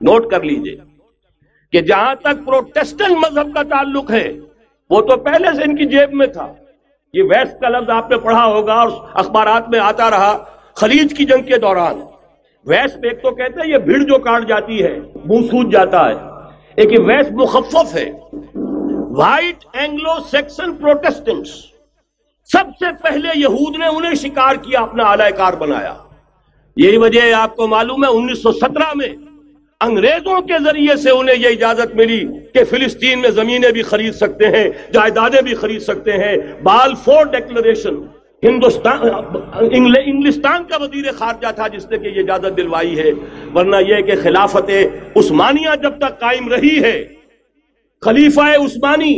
Note کر لیجیے کہ جہاں تک پروٹیسٹنٹ مذہب کا تعلق ہے، وہ تو پہلے سے ان کی جیب میں تھا۔ یہ ویسٹ کا لفظ آپ نے پڑھا ہوگا اور اخبارات میں آتا رہا۔ خلیج کی جنگ کے دوران، ویسٹ ایک تو کہتے ہیں یہ بھیڑ جو کاٹ جاتی ہے، منہ سوج جاتا ہے۔ ایک ویسٹ مخفف ہے۔ وائٹ اینگلو سیکسن پروٹیسٹنٹس، سب سے پہلے یہود نے انہیں شکار کیا، اپنا اعلی کار بنایا۔ یہی وجہ آپ کو معلوم ہے، انیس سو سترہ میں انگریزوں کے ذریعے سے انہیں یہ اجازت ملی کہ فلسطین میں زمینیں بھی خرید سکتے ہیں، جائیدادیں بھی خرید سکتے ہیں۔ بال فور ڈیکلریشن، ہندوستان انگلستان کا وزیر خارجہ تھا جس نے کہ یہ اجازت دلوائی ہے۔ ورنہ یہ کہ خلافت عثمانیہ جب تک قائم رہی ہے، خلیفہ عثمانی،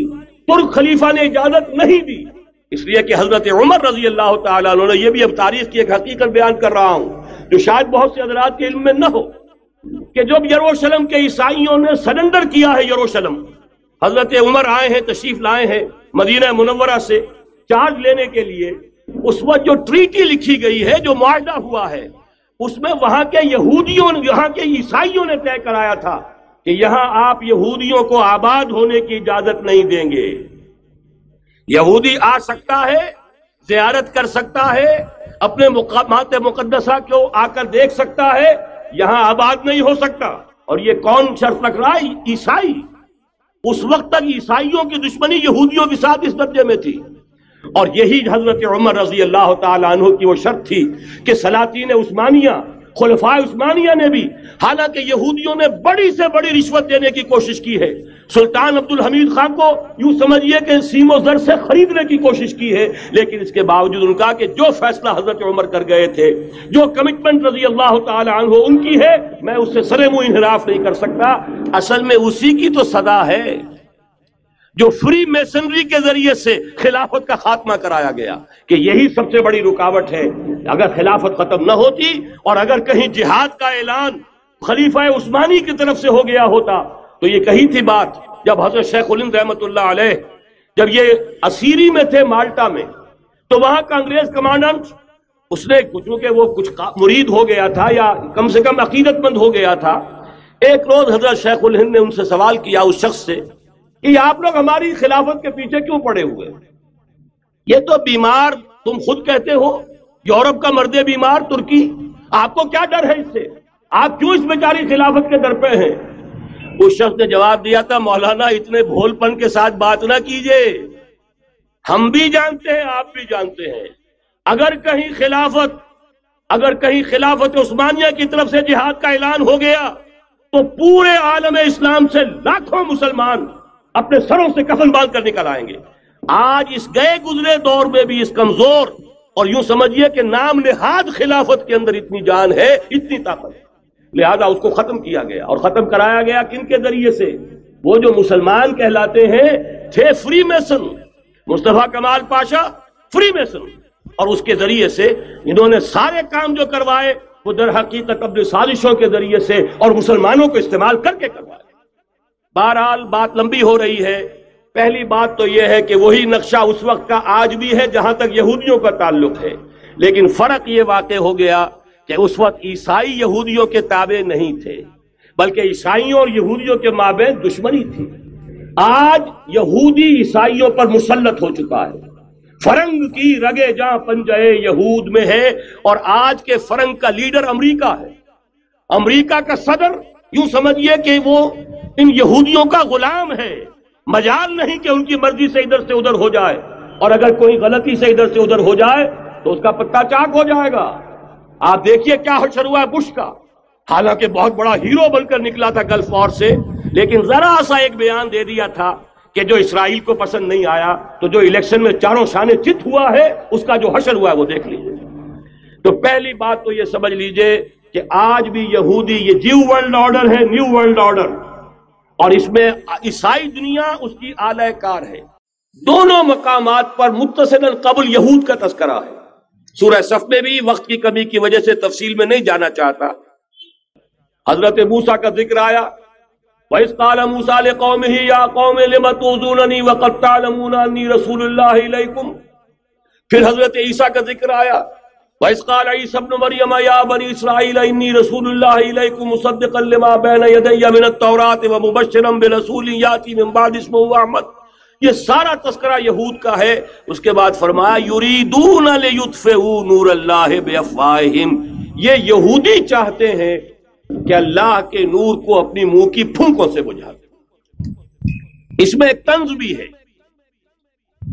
ترک خلیفہ نے اجازت نہیں دی۔ اس لیے کہ حضرت عمر رضی اللہ تعالیٰ عنہ یہ بھی اب تاریخ کی ایک حقیقت بیان کر رہا ہوں، جو شاید بہت سے حضرات کے علم میں نہ ہو۔ کہ جب یروشلم کے عیسائیوں نے سرنڈر کیا ہے یروشلم، حضرت عمر آئے ہیں، تشریف لائے ہیں مدینہ منورہ سے چارج لینے کے لیے، اس وقت جو ٹریٹی لکھی گئی ہے، جو معاہدہ ہوا ہے، اس میں وہاں کے یہودیوں، یہاں کے عیسائیوں نے طے کرایا تھا کہ یہاں آپ یہودیوں کو آباد ہونے کی اجازت نہیں دیں گے۔ یہودی آ سکتا ہے، زیارت کر سکتا ہے، اپنے مقامات مقدسہ کو آ کر دیکھ سکتا ہے یہاں آباد نہیں ہو سکتا۔ اور یہ کون شرط رکھ رہا ہے عیسائی۔ اس وقت تک عیسائیوں کی دشمنی یہودیوں کے ساتھ اس درجے میں تھی۔ اور یہی حضرت عمر رضی اللہ تعالیٰ عنہ کی وہ شرط تھی کہ سلاطین عثمانیہ خلفاء عثمانیہ نے بھی حالانکہ یہودیوں نے بڑی سے بڑی رشوت دینے کی کوشش کی ہے۔ سلطان عبد الحمید خان کو یوں سمجھئے کہ سیم و زر سے خریدنے کی کوشش کی ہے، لیکن اس کے باوجود ان کا کہ جو فیصلہ حضرت عمر کر گئے تھے، جو کمٹمنٹ رضی اللہ تعالی عنہ ان کی ہے، میں اس سے سرے منہ انحراف نہیں کر سکتا۔ اصل میں اسی کی تو صدا ہے۔ جو فری میسنری کے ذریعے سے خلافت کا خاتمہ کرایا گیا کہ یہی سب سے بڑی رکاوٹ ہے اگر خلافت ختم نہ ہوتی اور اگر کہیں جہاد کا اعلان خلیفہ عثمانی کی طرف سے ہو گیا ہوتا تو یہ کہی تھی بات جب حضرت شیخ الند رحمت اللہ علیہ جب یہ اسیری میں تھے مالٹا میں تو وہاں کا انگریز کمانڈنٹ اس نے چونکہ وہ کچھ مرید ہو گیا تھا یا کم سے کم عقیدت مند ہو گیا تھا، ایک روز حضرت شیخ الہند نے ان سے سوال کیا اس شخص سے کہ آپ لوگ ہماری خلافت کے پیچھے کیوں پڑے ہوئے یہ تو بیمار تم خود کہتے ہو، یورپ کا مرد بیمار، ترکی، آپ کو کیا ڈر ہے اس سے؟ آپ کیوں اس بیچاری خلافت کے در پہ ہیں؟ اس شخص نے جواب دیا تھا، مولانا، اتنے بھول پن کے ساتھ بات نہ کیجیے۔ ہم بھی جانتے ہیں، آپ بھی جانتے ہیں۔ اگر کہیں خلافت، اگر کہیں خلافت عثمانیہ کی طرف سے جہاد کا اعلان ہو گیا، تو پورے عالم اسلام سے لاکھوں مسلمان اپنے سروں سے کفن باندھ کر نکل آئیں گے۔ آج اس گئے گزرے دور میں بھی اس کمزور اور یوں سمجھیے کہ نام نہاد خلافت کے اندر اتنی جان ہے، اتنی طاقت ہے۔ لہذا اس کو ختم کیا گیا اور ختم کرایا گیا کن کے ذریعے سے؟ وہ جو مسلمان کہلاتے ہیں، تھے freemason Mustafa Kemal Pasha freemason اور اس کے ذریعے سے انہوں نے سارے کام جو کروائے، وہ در حقیقت اپنی سازشوں کے ذریعے سے اور مسلمانوں کو استعمال کر کے کروائے۔ بہرحال بات لمبی ہو رہی ہے۔ پہلی بات تو یہ ہے کہ وہی نقشہ اس وقت کا آج بھی ہے جہاں تک یہودیوں کا تعلق ہے۔ لیکن فرق یہ واقع ہو گیا کہ اس وقت عیسائی یہودیوں کے تابع نہیں تھے، بلکہ عیسائیوں اور یہودیوں کے مابین دشمنی تھی۔ آج یہودی عیسائیوں پر مسلط ہو چکا ہے۔ فرنگ کی رگے جہاں پنجے یہود میں ہے اور آج کے فرنگ کا لیڈر امریکہ ہے۔ امریکہ کا صدر یوں سمجھئے کہ وہ ان یہودیوں کا غلام ہے۔ مجال نہیں کہ ان کی مرضی سے ادھر سے ادھر ہو جائے۔ اور اگر کوئی غلطی سے ادھر سے ادھر ہو جائے تو اس کا پتا چاک ہو جائے گا۔ آپ دیکھیے کیا حشر ہوا ہے بش کا۔ حالانکہ بہت بڑا ہیرو بن کر نکلا تھا گلف وار سے، لیکن ذرا سا ایک بیان دے دیا تھا کہ جو اسرائیل کو پسند نہیں آیا، تو جو الیکشن میں چاروں شانے چت ہوا ہے، اس کا جو حشر ہوا ہے وہ دیکھ لیجیے تو پہلی بات تو یہ سمجھ لیجیے کہ آج بھی یہودی یہ جیو ورلڈ آرڈر ہے، نیو ورلڈ آرڈر۔ اور اس میں عیسائی دنیا اس کی اعلی کار ہے۔ دونوں مقامات پر متصل قبل یہود کا تذکرہ ہے۔ سورہ صف میں بھی وقت کی کمی کی وجہ سے تفصیل میں نہیں جانا چاہتا۔ حضرت موسا کا ذکر آیا۔ وَإِذْ قَالَ مُوسَى لِقَوْمِهِ يَا قَوْمِ لِمَ تُوزُونَنِي وَقَدْ تَعْلَمُونَ أَنِّي رَسُولُ اللَّهِ إِلَيْكُمْ۔ پھر حضرت عیسیٰ کا ذکر آیا۔ وَإِذْ قَالَ عِيسَى ابْنُ مَرْيَمَ، يَا بَنِي إِسْرَائِيلَ، إِنِّي رَسُولُ اللَّهِ إِلَيْكُمْ مُصَدِّقًا لِمَا بَيْنَ يَدَيَّ مِنَ التَّوْرَاةِ وَمُبَشِّرًا بِرَسُولٍ يَأْتِي مِن بَعْدِي اسْمُهُ أَحْمَدُ. یہ سارا تذکرہ یہود کا ہے۔ اس کے بعد فرمایا، یریدون لیطفئوا نور اللہ بافواہہم. یہ یہودی چاہتے ہیں کہ اللہ کے نور کو اپنی منہ کی پھونکوں سے بجھا دیں اس میں ایک طنز بھی ہے۔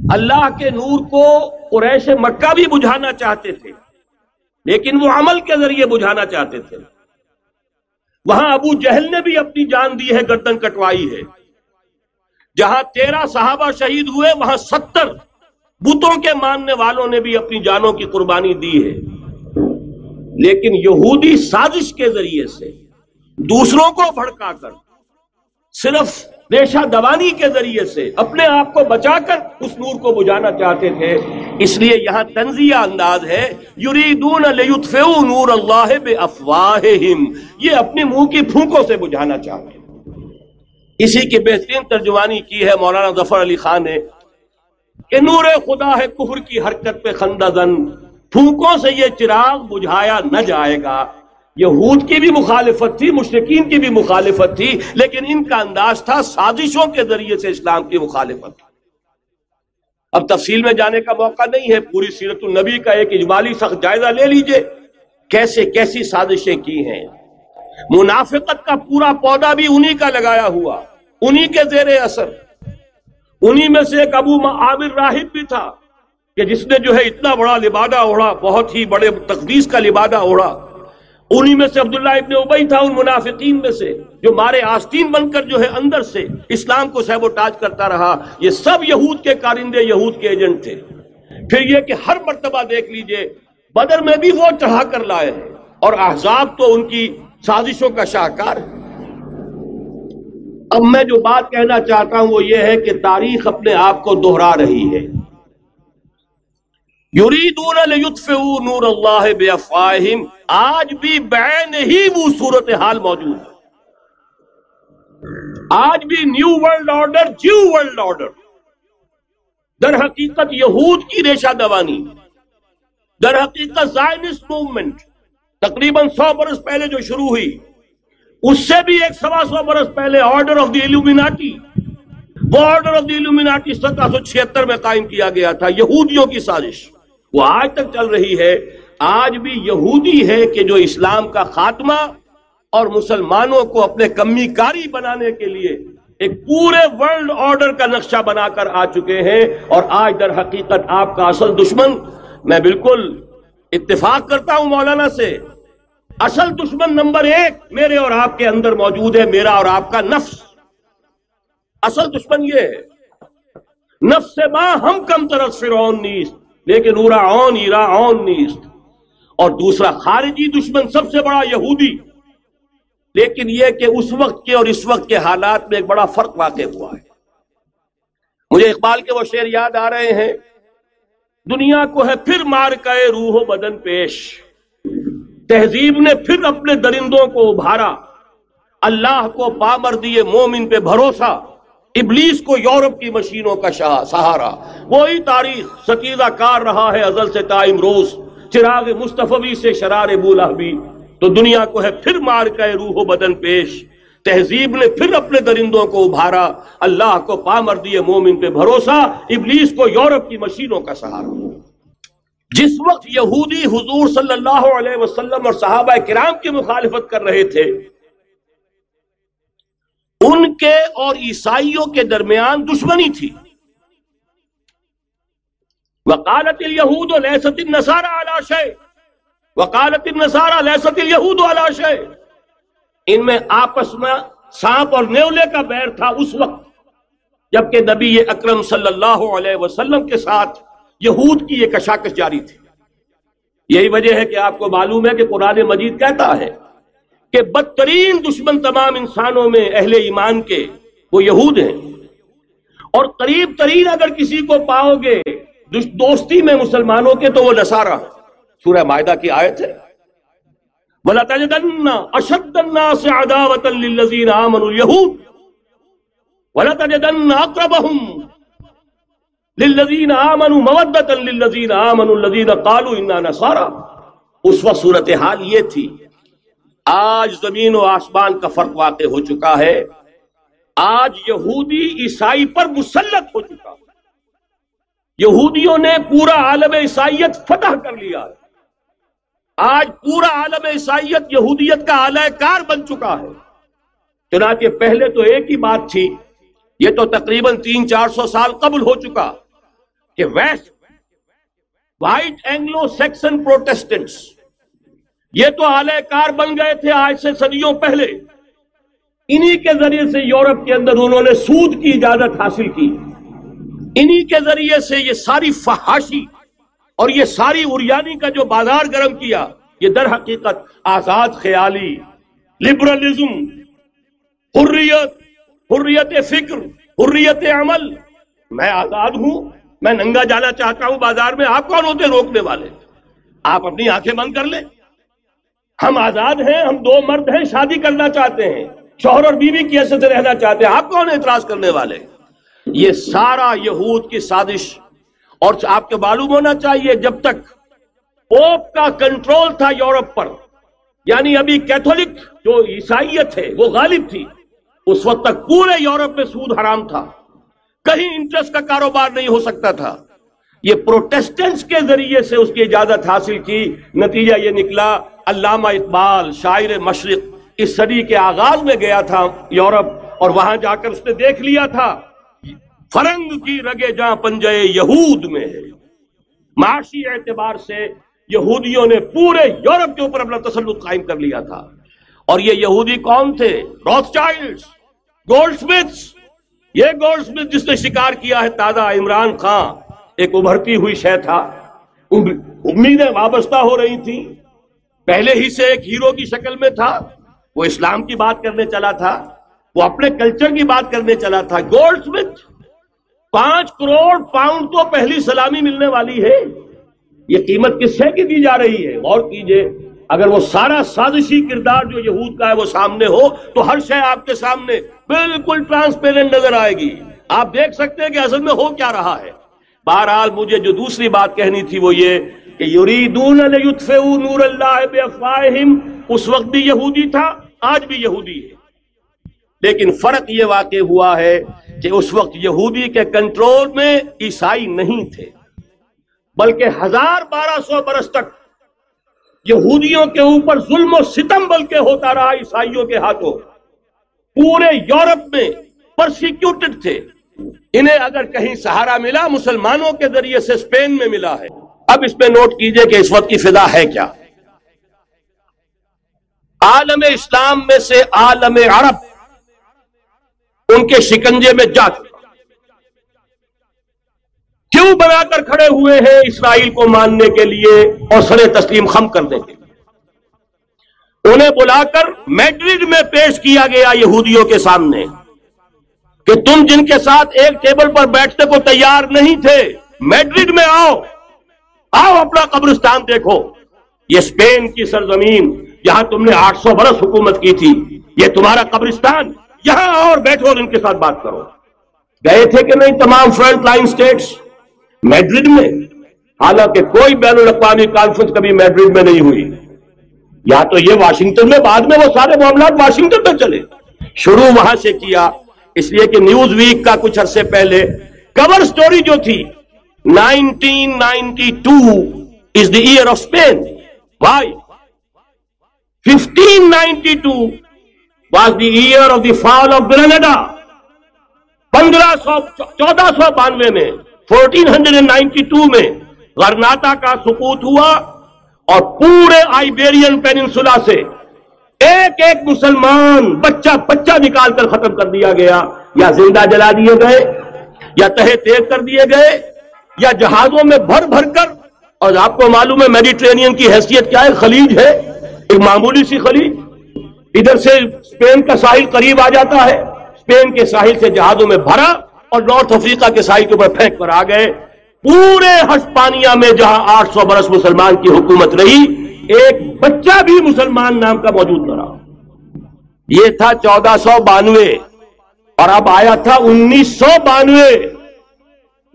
اللہ کے نور کو قریش مکہ بھی بجھانا چاہتے تھے۔ لیکن وہ عمل کے ذریعے بجھانا چاہتے تھے۔ وہاں ابو جہل نے بھی اپنی جان دی ہے، گردن کٹوائی ہے۔ جہاں تیرہ صحابہ شہید ہوئے، وہاں ستر بتوں کے ماننے والوں نے بھی اپنی جانوں کی قربانی دی ہے۔ لیکن یہودی سازش کے ذریعے سے دوسروں کو بھڑکا کر صرف ریشہ دوانی کے ذریعے سے اپنے آپ کو بچا کر اس نور کو بجھانا چاہتے تھے۔ اس لیے یہاں تنزیہ انداز ہے، یریدون لیطفئوا نور اللہ بے افواہہم یہ اپنے منہ کی پھونکوں سے بجھانا چاہتے ہیں۔ اسی کی بہترین ترجمانی کی ہے مولانا ظفر علی خان نے کہ نور خدا ہے کفر کی حرکت پہ خندہ زن پھونکوں سے یہ چراغ بجھایا نہ جائے گا۔ یہود کی بھی مخالفت تھی مشرقین کی بھی مخالفت تھی، لیکن ان کا انداز تھا سازشوں کے ذریعے سے اسلام کی مخالفت۔ اب تفصیل میں جانے کا موقع نہیں ہے، پوری سیرت النبی کا ایک اجمالی سخت جائزہ لے لیجیے۔ کیسے کیسی سازشیں کی ہیں؟ منافقت کا پورا پودا بھی انہی کا لگایا ہوا، انہی کے زیر اثر۔ انہی میں سے ایک ابو عامر راہب بھی تھا، کہ جس نے جو ہے اتنا بڑا لبادہ اوڑا بہت ہی بڑے تقدیس کا لبادہ اوڑا انہی میں سے عبداللہ ابن ابئی تھا، ان منافقین میں سے، جو مارے آستین بن کر جو ہے اندر سے اسلام کو سہب و تاج کرتا رہا۔ یہ سب یہود کے کارندے، یہود کے ایجنٹ تھے۔ پھر یہ کہ ہر مرتبہ دیکھ لیجیے، بدر میں بھی وہ چڑھا کر لائے ہیں۔ اور احزاب تو ان کی سازشوں کا شاہکار اب میں جو بات کہنا چاہتا ہوں وہ یہ ہے کہ تاریخ اپنے آپ کو دوہرا رہی ہے۔ یریدون لیطفئوا نور اللہ بافواہہم آج بھی بین ہی وہ صورتحال موجود ہے۔ آج بھی new world order, Jew world order. در حقیقت یہود کی ریشہ دوانی۔ در حقیقت زائنسٹ موومنٹ، تقریباً سو برس پہلے جو شروع ہوئی، اس سے بھی ایک سوا سو برس پہلے آرڈر آف دی ایلومیناٹی۔ وہ آرڈر آف دی ایلومیناٹی سترہ سو چھہتر میں قائم کیا گیا تھا، یہودیوں کی سازش۔ وہ آج تک چل رہی ہے، آج بھی یہودی ہے کہ جو اسلام کا خاتمہ اور مسلمانوں کو اپنے کمی کاری بنانے کے لیے ایک پورے ورلڈ آرڈر کا نقشہ بنا کر آ چکے ہیں۔ اور آج در حقیقت آپ کا اصل دشمن، میں بالکل اتفاق کرتا ہوں مولانا سے۔ اصل دشمن نمبر ایک میرے اور آپ کے اندر موجود ہے، میرا اور آپ کا نفس۔ اصل دشمن یہ ہے، نفس سے ماں ہم کم طرف فرعون نیست۔ لیکن اورا اون ایرا نیست۔ اور دوسرا، خارجی دشمن سب سے بڑا یہودی۔ لیکن یہ کہ اس وقت کے اور اس وقت کے حالات میں ایک بڑا فرق واقع ہوا ہے۔ مجھے اقبال کے وہ شعر یاد آ رہے ہیں۔ دنیا کو ہے پھر مار کے روح و بدن پیش۔ تہذیب نے پھر اپنے درندوں کو ابھارا۔ اللہ کو پامر دیے مومن پہ بھروسہ۔ ابلیس کو یورپ کی مشینوں کا سہارا۔ وہی تاریخ ستیزہ کار رہا ہے ازل سے تائم روز۔ چراغ مصطفی سے شرار بولا بھی۔ تو دنیا کو ہے پھر مار کے روح و بدن پیش۔ تہذیب نے پھر اپنے درندوں کو ابھارا۔ اللہ کو پامر دیے مومن پہ بھروسہ۔ ابلیس کو یورپ کی مشینوں کا سہارا۔ جس وقت یہودی حضور صلی اللہ علیہ وسلم اور صحابہ کرام کی مخالفت کر رہے تھے ان کے اور عیسائیوں کے درمیان دشمنی تھی۔ وکالت الہود و لہست النصارہ علاش ہے وکالت النصارہ لہست الہود علاش ہے ان میں آپس میں سانپ اور نیولے کا بیر تھا اس وقت۔ جبکہ نبی اکرم صلی اللہ علیہ وسلم کے ساتھ یہود کی یہ کشاکش جاری تھی۔ یہی وجہ ہے کہ آپ کو معلوم ہے کہ قرآن مجید کہتا ہے کہ بدترین دشمن تمام انسانوں میں اہل ایمان کے وہ یہود ہیں۔ اور قریب ترین اگر کسی کو پاؤ گے دوستی میں مسلمانوں کے تو وہ نسارا سورہ معدہ کی آیت ہے۔ وَلَتَجَدَنَّ أَشَدَّ النَّاسِ عَدَاوَةً لِلَّذِينَ آمَنُوا الْيَهُودِ وَلَتَجَدَنَّ أَقْرَبَهُمْ للذین آمنوا مودتا للذین آمنوا الذین قالوا اننا نصارى۔ اس وقت صورتحال یہ تھی آج زمین و آسمان کا فرق واقع ہو چکا ہے۔ آج یہودی عیسائی پر مسلط ہو چکا۔ یہودیوں نے پورا عالم عیسائیت فتح کر لیا ہے۔ آج پورا عالم عیسائیت یہودیت کا اعلی کار بن چکا ہے۔ چنانچہ پہلے تو ایک ہی بات تھی، یہ تو تقریباً تین چار سو سال قبل ہو چکا کہ west, white Anglo Saxon Protestants یہ تو اعلی کار بن گئے تھے آج سے صدیوں پہلے۔ انہی کے ذریعے سے یورپ کے اندر انہوں نے سود کی اجازت حاصل کی۔ انہی کے ذریعے سے یہ ساری فحاشی اور یہ ساری اریانی کا جو بازار گرم کیا، یہ در حقیقت آزاد خیالی لبرلزم حریت حریت فکر، حریت عمل۔ میں آزاد ہوں، میں ننگا جانا چاہتا ہوں بازار میں، آپ کون ہوتے روکنے والے؟ آپ اپنی آنکھیں بند کر لیں۔ ہم آزاد ہیں، ہم دو مرد ہیں، شادی کرنا چاہتے ہیں۔ شوہر اور بیوی کی حیثیت سے رہنا چاہتے ہیں۔ آپ کون اعتراض کرنے والے؟ یہ سارا یہود کی سازش۔ اور آپ کے معلوم ہونا چاہیے، جب تک پوپ کا کنٹرول تھا یورپ پر یعنی ابھی کیتھولک جو عیسائیت ہے، وہ غالب تھی، اس وقت تک پورے یورپ میں سود حرام تھا۔ کہیں انٹرسٹ کا کاروبار نہیں ہو سکتا تھا۔ یہ پروٹیسٹنٹس کے ذریعے سے اس کی اجازت حاصل کی۔ نتیجہ یہ نکلا، علامہ اقبال، شاعر مشرق، اس صدی کے آغاز میں گیا تھا یورپ اور وہاں جا کر اس نے دیکھ لیا تھا۔ فرنگ کی رگے جہاں پنجے یہود میں ہے۔ معاشی اعتبار سے یہودیوں نے پورے یورپ کے اوپر اپنا تسلط قائم کر لیا تھا۔ اور یہ یہودی کون تھے روتھ چائلڈ گولڈ سمتھ یہ گولڈ سمتھ جس نے شکار کیا ہے تازہ عمران خان ایک ابھرتی ہوئی شے تھا۔ امیدیں وابستہ ہو رہی تھی پہلے ہی سے ایک ہیرو کی شکل میں تھا۔ وہ اسلام کی بات کرنے چلا تھا۔ وہ اپنے کلچر کی بات کرنے چلا تھا۔ گولڈ سمتھ پانچ کروڑ پاؤنڈ تو پہلی سلامی ملنے والی ہے۔ یہ قیمت کس سے کی دی جا رہی ہے؟ غور کیجیے۔ اگر وہ سارا سازشی کردار جو یہود کا ہے وہ سامنے ہو، تو ہر شے آپ کے سامنے بالکل ٹرانسپیرنٹ نظر آئے گی۔ آپ دیکھ سکتے ہیں کہ اصل میں ہو کیا رہا ہے۔ بہرحال مجھے جو دوسری بات کہنی تھی وہ یہ کہ یریدون نور اللہ اس وقت بھی یہودی تھا، آج بھی یہودی ہے۔ لیکن فرق یہ واقع ہوا ہے کہ اس وقت یہودی کے کنٹرول میں عیسائی نہیں تھے، بلکہ ہزار بارہ سو برس تک یہودیوں کے اوپر ظلم و ستم بلکہ ہوتا رہا عیسائیوں کے ہاتھوں۔ پورے یورپ میں پرسیکیوٹڈ تھے۔ انہیں اگر کہیں سہارا ملا، مسلمانوں کے ذریعے سے اسپین میں ملا ہے۔ اب اس پہ نوٹ کیجیے کہ اس وقت کی فضا ہے کیا۔ عالم اسلام میں سے عالم عرب ان کے شکنجے میں جا کیوں بنا کر کھڑے ہوئے ہیں اسرائیل کو ماننے کے لیے اور سر تسلیم خم کرنے کے لیے انہیں بلا کر میڈرڈ میں پیش کیا گیا یہودیوں کے سامنے۔ کہ تم جن کے ساتھ ایک ٹیبل پر بیٹھنے کو تیار نہیں تھے، میڈرڈ میں آؤ۔ آؤ اپنا قبرستان دیکھو۔ یہ اسپین کی سرزمین جہاں تم نے آٹھ سو برس حکومت کی تھی۔ یہ تمہارا قبرستان۔ یہاں اور بیٹھو اور ان کے ساتھ بات کرو۔ گئے تھے کہ نہیں تمام فرنٹ لائن سٹیٹس میڈرڈ میں۔ حالانکہ کوئی بین الاقوامی کانفرنس کبھی میڈرڈ میں نہیں ہوئی۔ یا تو یہ واشنگٹن میں، بعد میں وہ سارے معاملات واشنگٹن میں چلے۔ شروع وہاں سے کیا۔ اس لیے کہ نیوز ویک کا کچھ عرصے پہلے کور سٹوری جو تھی nineteen ninety two is the year of Spain why fifteen ninety two was the year of the fall of Granada پندرہ سو چودہ سو بانوے میں فورٹین ہنڈریڈ نائنٹی ٹو میں غرناتا کا سکوت ہوا اور پورے آئیبیرین پیننسولا سے ایک ایک مسلمان بچہ بچہ نکال کر ختم کر دیا گیا، یا زندہ جلا دیے گئے، یا تہے تیز کر دیے گئے، یا جہازوں میں بھر بھر کر۔ اور آپ کو معلوم ہے میڈیٹرینین کی حیثیت کیا ہے؟ خلیج ہے، ایک معمولی سی خلیج۔ ادھر سے اسپین کا ساحل قریب آ جاتا ہے، اسپین کے ساحل سے جہازوں میں بھرا اور نارتھ افریقہ کے ساحل کے اوپر پھینک کر آ گئے۔ پورے ہسپانیہ میں جہاں آٹھ سو برس مسلمان کی حکومت رہی ایک بچہ بھی مسلمان نام کا موجود نہ رہا۔ یہ تھا چودہ سو بانوے اور اب آیا تھا انیس سو بانوے۔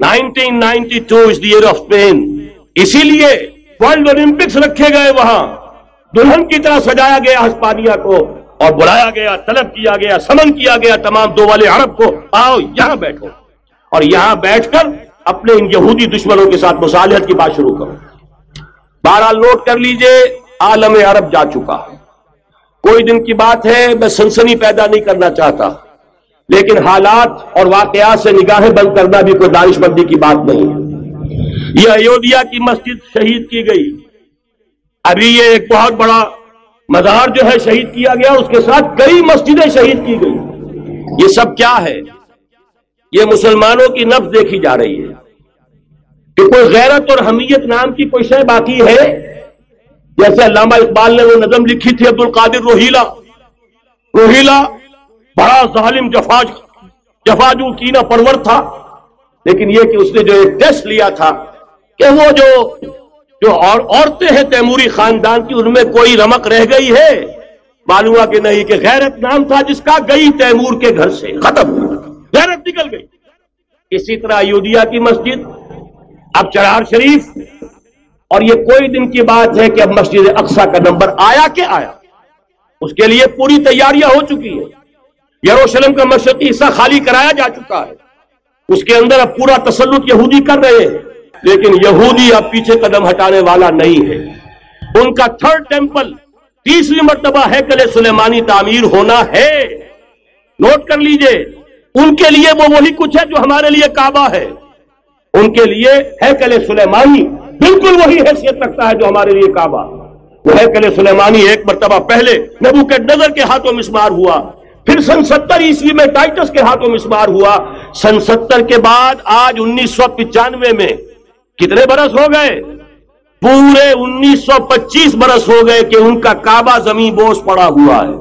Nineteen ninety two is the year of Spain. اسی لیے ورلڈ اولمپکس رکھے گئے وہاں۔ دلہن کی طرح سجایا گیا ہسپانیہ کو اور بلایا گیا، طلب کیا گیا، سمن کیا گیا تمام دو والے عرب کو۔ آؤ یہاں بیٹھو۔ اور یہاں بیٹھ کر اپنے ان یہودی دشمنوں کے ساتھ مصالحت کی بات شروع کرو۔ بہرحال نوٹ کر لیجیے، عالم عرب جا چکا۔ کوئی دن کی بات ہے، میں سنسنی پیدا نہیں کرنا چاہتا۔ لیکن حالات اور واقعات سے نگاہیں بند کرنا بھی کوئی دانش مندی کی بات نہیں۔ ہے یہ ایودھیا کی مسجد شہید کی گئی۔ ابھی یہ ایک بہت بڑا مزار جو ہے شہید کیا گیا، اس کے ساتھ کئی مسجدیں شہید کی گئی۔ یہ سب کیا ہے؟ یہ مسلمانوں کی نفس دیکھی جا رہی ہے۔ کہ کوئی غیرت اور حمیت نام کی کوئی شے باقی ہے؟ جیسے علامہ اقبال نے وہ نظم لکھی تھی عبد القادر روہیلا۔ روہیلا بڑا ظالم جفاج جفاجو کینا پرور تھا، لیکن یہ کہ اس نے جو ایک ٹیسٹ لیا تھا کہ وہ جو جو اور عورتیں ہیں تیموری خاندان کی، ان میں کوئی رمک رہ گئی ہے؟ معلوم کہ نہیں، کہ غیرت نام تھا جس کا، گئی تیمور کے گھر سے ختم غیرت نکل گئی۔ اسی طرح ایودھیا کی مسجد اب چرار شریف اور یہ کوئی دن کی بات ہے کہ اب مسجد اقسا کا نمبر آیا کہ آیا؟ اس کے لیے پوری تیاریاں ہو چکی ہیں۔ یروشلم کا مشرقی حصہ خالی کرایا جا چکا ہے۔ اس کے اندر اب پورا تسلط یہودی کر رہے ہیں۔ لیکن یہودی اب پیچھے قدم ہٹانے والا نہیں ہے۔ ان کا تھرڈ ٹیمپل تیسری مرتبہ ہے کل سلیمانی تعمیر ہونا ہے۔ نوٹ کر لیجیے، ان کے لیے وہ وہی کچھ ہے جو ہمارے لیے کعبہ ہے۔ ان کے لیے ہے کل سلیمانی بالکل وہی حیثیت رکھتا ہے جو ہمارے لیے کعبہ۔ وہ ہے کل سلیمانی ایک مرتبہ پہلے نبو کے نظر کے ہاتھوں مسمار ہوا، پھر سن ستر عیسوی میں ٹائٹس کے ہاتھوں مسمار ہوا۔ سن ستر کے بعد آج انیس سو پچانوے میں کتنے برس ہو گئے؟ پورے انیس سو پچیس برس ہو گئے کہ ان کا کعبہ زمین بوس پڑا ہوا ہے۔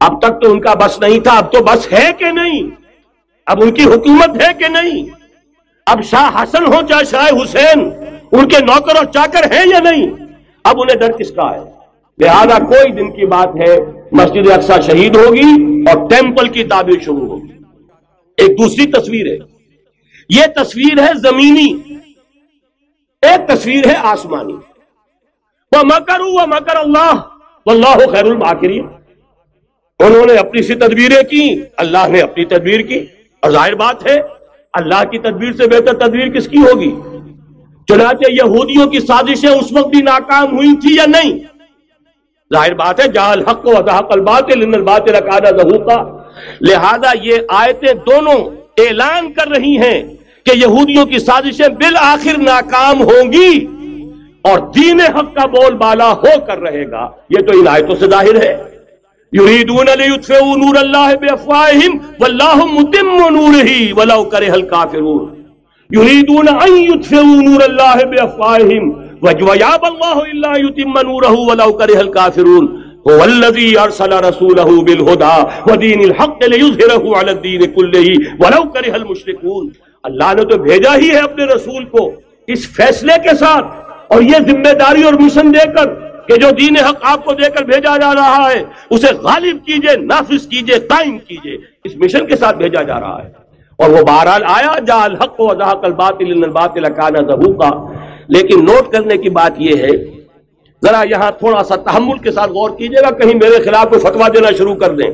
اب تک تو ان کا بس نہیں تھا، اب تو بس ہے کہ نہیں؟ اب ان کی حکومت ہے کہ نہیں؟ اب شاہ حسن ہو چاہے شاہ حسین، ان کے نوکر اور چاکر ہیں یا نہیں؟ اب انہیں ڈر کس کا ہے؟ لہذا کوئی دن کی بات ہے، مسجد اقسا شہید ہوگی اور ٹیمپل کی تعبیر شروع ہوگی۔ ایک دوسری تصویر ہے۔ یہ تصویر ہے زمینی۔ ایک تصویر ہے آسمانی۔ وہ مکر وہ مکر اللہ۔ اللہ خیر الماکرین۔ انہوں نے اپنی سی تدبیریں کی، اللہ نے اپنی تدبیر کی۔ اور ظاہر بات ہے اللہ کی تدبیر سے بہتر تدبیر کس کی ہوگی؟ چنانچہ یہودیوں کی سازشیں اس وقت بھی ناکام ہوئی تھی یا نہیں؟ ظاہر بات ہے جال حق و ادحق الباطل، ان الباطل اکادا ظہوقا لہذا یہ آیتیں دونوں اعلان کر رہی ہیں کہ یہودیوں کی سازشیں بالآخر ناکام ہوں گی اور دین حق کا بول بالا ہو کر رہے گا۔ یہ تو ان آیتوں سے ظاہر ہے۔ یریدون لیطفئوا نور اللہ بافواہہم واللہ متم نورہ ولو کرہ الکافرون. یریدون ان یطفئوا نور اللہ بافواہہم وجویاب اللہ الا یتم نورہ ولو کرہ الکافرون. هو الذي ارسل رسوله بالهدى ودين الحق ليظهره على الدين كله ولو كره المشركون اللہ نے تو بھیجا ہی ہے اپنے رسول کو اس فیصلے کے ساتھ اور یہ ذمہ داری اور مشن دے کر کہ جو دین حق آپ کو دے کر بھیجا جا رہا ہے، اسے غالب کیجیے، نافذ کیجیے، قائم کیجیے، اس مشن کے ساتھ بھیجا جا رہا ہے۔ اور وہ بہرحال آیا جا الحق و الباطل الباطل کانا ظہوقا لیکن نوٹ کرنے کی بات یہ ہے، ذرا یہاں تھوڑا سا تحمل کے ساتھ غور کیجیے گا، کہیں میرے خلاف کوئی فتوا دینا شروع کر دیں۔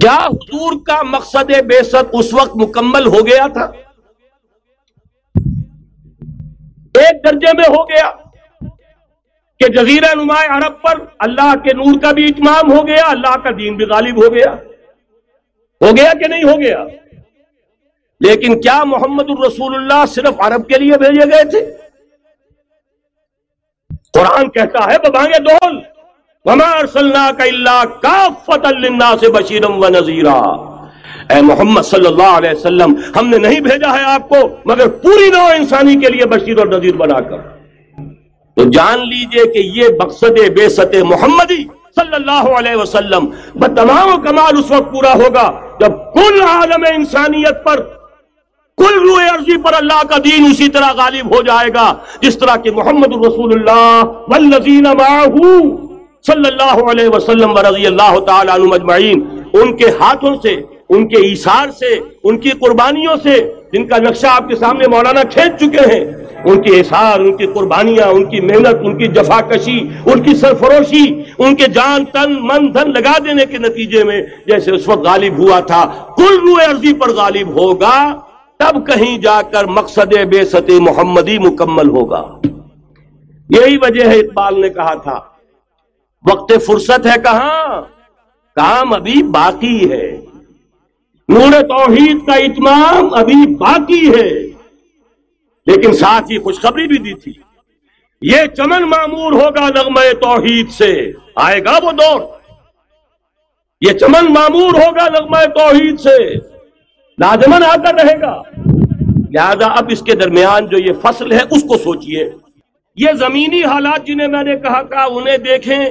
کیا حضور کا مقصد بے ست اس وقت مکمل ہو گیا تھا؟ ایک درجے میں ہو گیا۔ کہ جزیرہ نمائے عرب پر اللہ کے نور کا بھی اتمام ہو گیا، اللہ کا دین بھی غالب ہو گیا۔ ہو گیا کہ نہیں ہو گیا؟ لیکن کیا محمد الرسول اللہ صرف عرب کے لیے بھیجے گئے تھے؟ قرآن کہتا ہے، ببانگے دول، وما ارسلناک الا کافتا للناس بشیرا و نذیرا۔ اے محمد صلی اللہ علیہ وسلم، ہم نے نہیں بھیجا ہے آپ کو، مگر پوری نو انسانی کے لیے بشیر اور نذیر بنا کر۔ تو جان لیجیے کہ یہ مقصد بے ست محمدی صلی اللہ علیہ وسلم بتمام کمال اس وقت پورا ہوگا جب کل عالم انسانیت پر، کل روئے عرضی پر اللہ کا دین اسی طرح غالب ہو جائے گا، جس طرح کہ محمد الرسول اللہ والذین معاہو صلی اللہ علیہ وسلم و رضی اللہ تعالیٰ عنہ مجمعین ان کے ہاتھوں سے، ان کے سے، ان کی قربانیوں سے، جن کا نقشہ آپ کے سامنے مولانا کھینچ چکے ہیں ان کی احسار ان کی قربانیاں، ان کی محنت، ان کی جفا کشی ان کی سرفروشی، ان کے جان، تن، من، دھن لگا دینے کے نتیجے میں جیسے اس وقت غالب ہوا تھا۔ کل روئے عرضی پر غالب ہوگا، تب کہیں جا کر مقصد بے ست محمدی مکمل ہوگا۔ یہی وجہ ہے اقبال نے کہا تھا۔ وقت فرصت ہے کہاں؟ کام ابھی باقی ہے۔ نور توحید کا اتمام ابھی باقی ہے۔ لیکن ساتھ ہی خوشخبری بھی دی تھی۔ یہ چمن معمور ہوگا نغمہ توحید سے۔ آئے گا وہ دور۔ یہ چمن معمور ہوگا نغمہ توحید سے۔ لازمن آتا رہے گا۔ لہذا اب اس کے درمیان جو یہ فصل ہے، اس کو سوچئے۔ یہ زمینی حالات جنہیں میں نے کہا کہ انہیں دیکھیں۔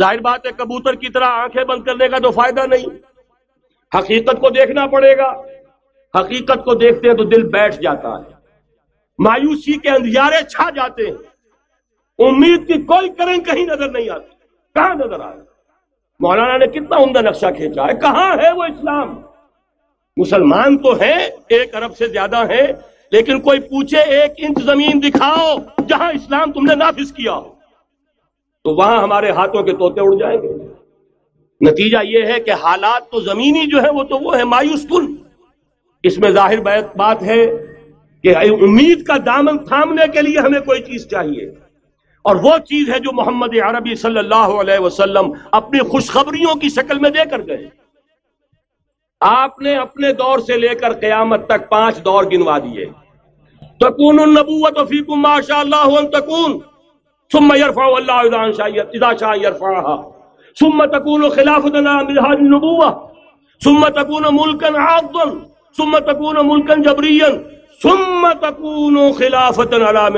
ظاہر بات ہے، کبوتر کی طرح آنکھیں بند کرنے کا تو فائدہ نہیں۔ حقیقت کو دیکھنا پڑے گا۔ حقیقت کو دیکھتے ہیں تو دل بیٹھ جاتا ہے۔ مایوسی کے اندھیارے چھا جاتے ہیں۔ امید کی کوئی کرن کہیں نظر نہیں آتی۔ کہاں نظر آئے؟ مولانا نے کتنا عمدہ نقشہ کھینچا ہے۔ کہاں ہے وہ اسلام؟ مسلمان تو ہیں، ایک ارب سے زیادہ ہیں، لیکن کوئی پوچھے ایک انچ زمین دکھاؤ جہاں اسلام تم نے نافذ کیا تو وہاں ہمارے ہاتھوں کے توتے اڑ جائیں گے۔ نتیجہ یہ ہے کہ حالات تو زمینی جو ہے وہ تو وہ ہے مایوس کن۔ اس میں ظاہر بات ہے۔ کہ امید کا دامن تھامنے کے لیے ہمیں کوئی چیز چاہیے۔ اور وہ چیز ہے جو محمد عربی صلی اللہ علیہ وسلم اپنی خوشخبریوں کی شکل میں دے کر گئے۔ آپ نے اپنے دور سے لے کر قیامت تک پانچ دور گنوا دیے۔ تکون النبوت فیکم ما شاء اللہ ان تکون۔ ثم يرفع الله اذا شاء اذا شاء يرفعها ثم تكون خلافتنا من هذه النبوه ثم تكون ملكا عاضا ثم تكون ملكا جبريا ثم تكون خلافتا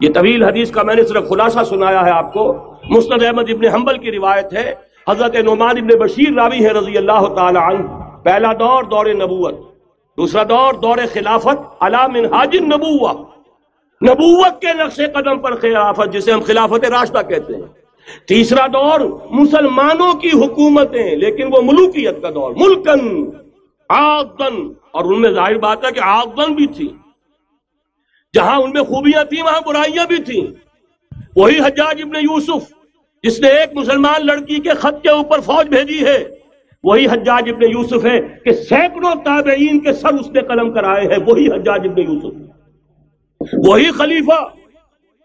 یہ طویل حدیث کا میں نے صرف خلاصہ سنایا ہے آپ کو۔ مسند احمد ابن حنبل کی روایت ہے۔ حضرت نعمان ابن بشیر راوی ہے رضی اللہ تعالی عنہ۔ پہلا دور دور نبوت۔ دوسرا دور دور خلافت علا منہاج النبوہ۔ نبوت کے نقش قدم پر خلافت، جسے ہم خلافت راشدہ کہتے ہیں۔ تیسرا دور، مسلمانوں کی حکومتیں، لیکن وہ ملوکیت کا دور۔ ملکن آغدن اور ان میں ظاہر بات ہے کہ آغدن بھی تھی جہاں ان میں خوبیاں تھیں، وہاں برائیاں بھی تھیں۔ وہی حجاج ابن یوسف، جس نے ایک مسلمان لڑکی کے خط کے اوپر فوج بھیجی ہے، وہی حجاج ابن یوسف ہے کہ سینکڑوں تابعین کے سر اس نے قلم کرائے ہیں۔ وہی حجاج ابن یوسف۔ وہی خلیفہ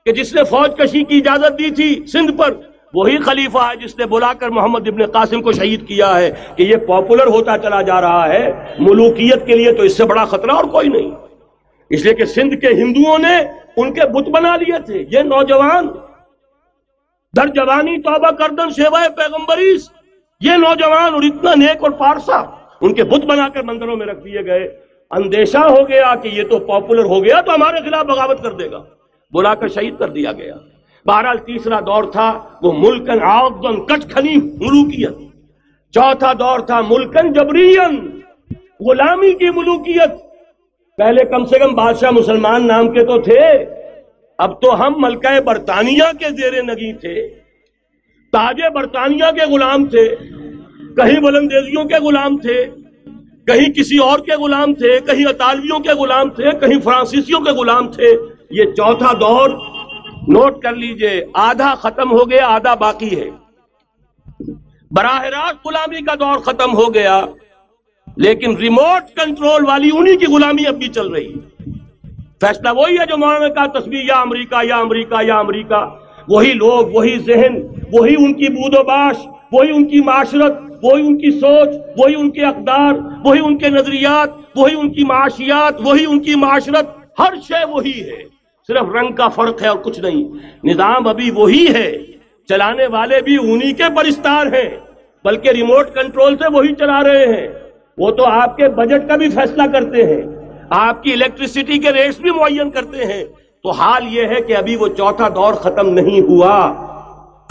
کہ جس نے فوج کشی کی اجازت دی تھی سندھ پر۔ وہی خلیفہ ہے جس نے بلا کر محمد ابن قاسم کو شہید کیا ہے کہ یہ پاپولر ہوتا چلا جا رہا ہے، ملوکیت کے لیے تو اس سے بڑا خطرہ اور کوئی نہیں۔ اس لیے کہ سندھ کے ہندوؤں نے ان کے بت بنا لیے تھے، یہ نوجوان۔ در جوانی توبہ کردن سیوائے پیغمبریس۔ یہ نوجوان اور اتنا نیک اور پارسا ان کے بت بنا کر مندروں میں رکھ دیے گئے۔ اندیشہ ہو گیا کہ یہ تو پاپولر ہو گیا تو ہمارے خلاف بغاوت کر دے گا۔ بلا کر شہید کر دیا گیا۔ بہرحال تیسرا دور تھا، وہ ملکن آغدن کچ کھنی ملوکیت چوتھا دور تھا ملکن جبرین غلامی کی ملوکیت۔ پہلے کم سے کم بادشاہ مسلمان نام کے تو تھے، اب تو ہم ملکہ برطانیہ کے زیر نگی تھے۔ تاج برطانیہ کے غلام تھے، کہیں بلندیزیوں کے غلام تھے، کہیں کسی اور کے غلام تھے، کہیں اطالویوں کے غلام تھے، کہیں فرانسیسیوں کے غلام تھے۔ یہ چوتھا دور نوٹ کر لیجیے، آدھا ختم ہو گیا، آدھا باقی ہے۔ براہ راست غلامی کا دور ختم ہو گیا، لیکن ریموٹ کنٹرول والی انہی کی غلامی اب بھی چل رہی۔ فیصلہ وہی ہے جو مولانا کا تصویر یا امریکہ یا امریکہ یا امریکہ۔ وہی لوگ، وہی ذہن، وہی ان کی بود و باش، وہی ان کی معاشرت، وہی ان کی سوچ، وہی ان کے اقدار، وہی ان کے نظریات، وہی ان کی معاشیات، وہی ان کی معاشرت، ہر شے وہی ہے۔ صرف رنگ کا فرق ہے اور کچھ نہیں۔ نظام ابھی وہی ہے۔ چلانے والے بھی انہی کے پرستار ہیں، بلکہ ریموٹ کنٹرول سے وہی چلا رہے ہیں۔ وہ تو آپ کے بجٹ کا بھی فیصلہ کرتے ہیں۔ آپ کی الیکٹریسٹی کے ریٹس بھی معین کرتے ہیں۔ تو حال یہ ہے کہ ابھی وہ چوتھا دور ختم نہیں ہوا۔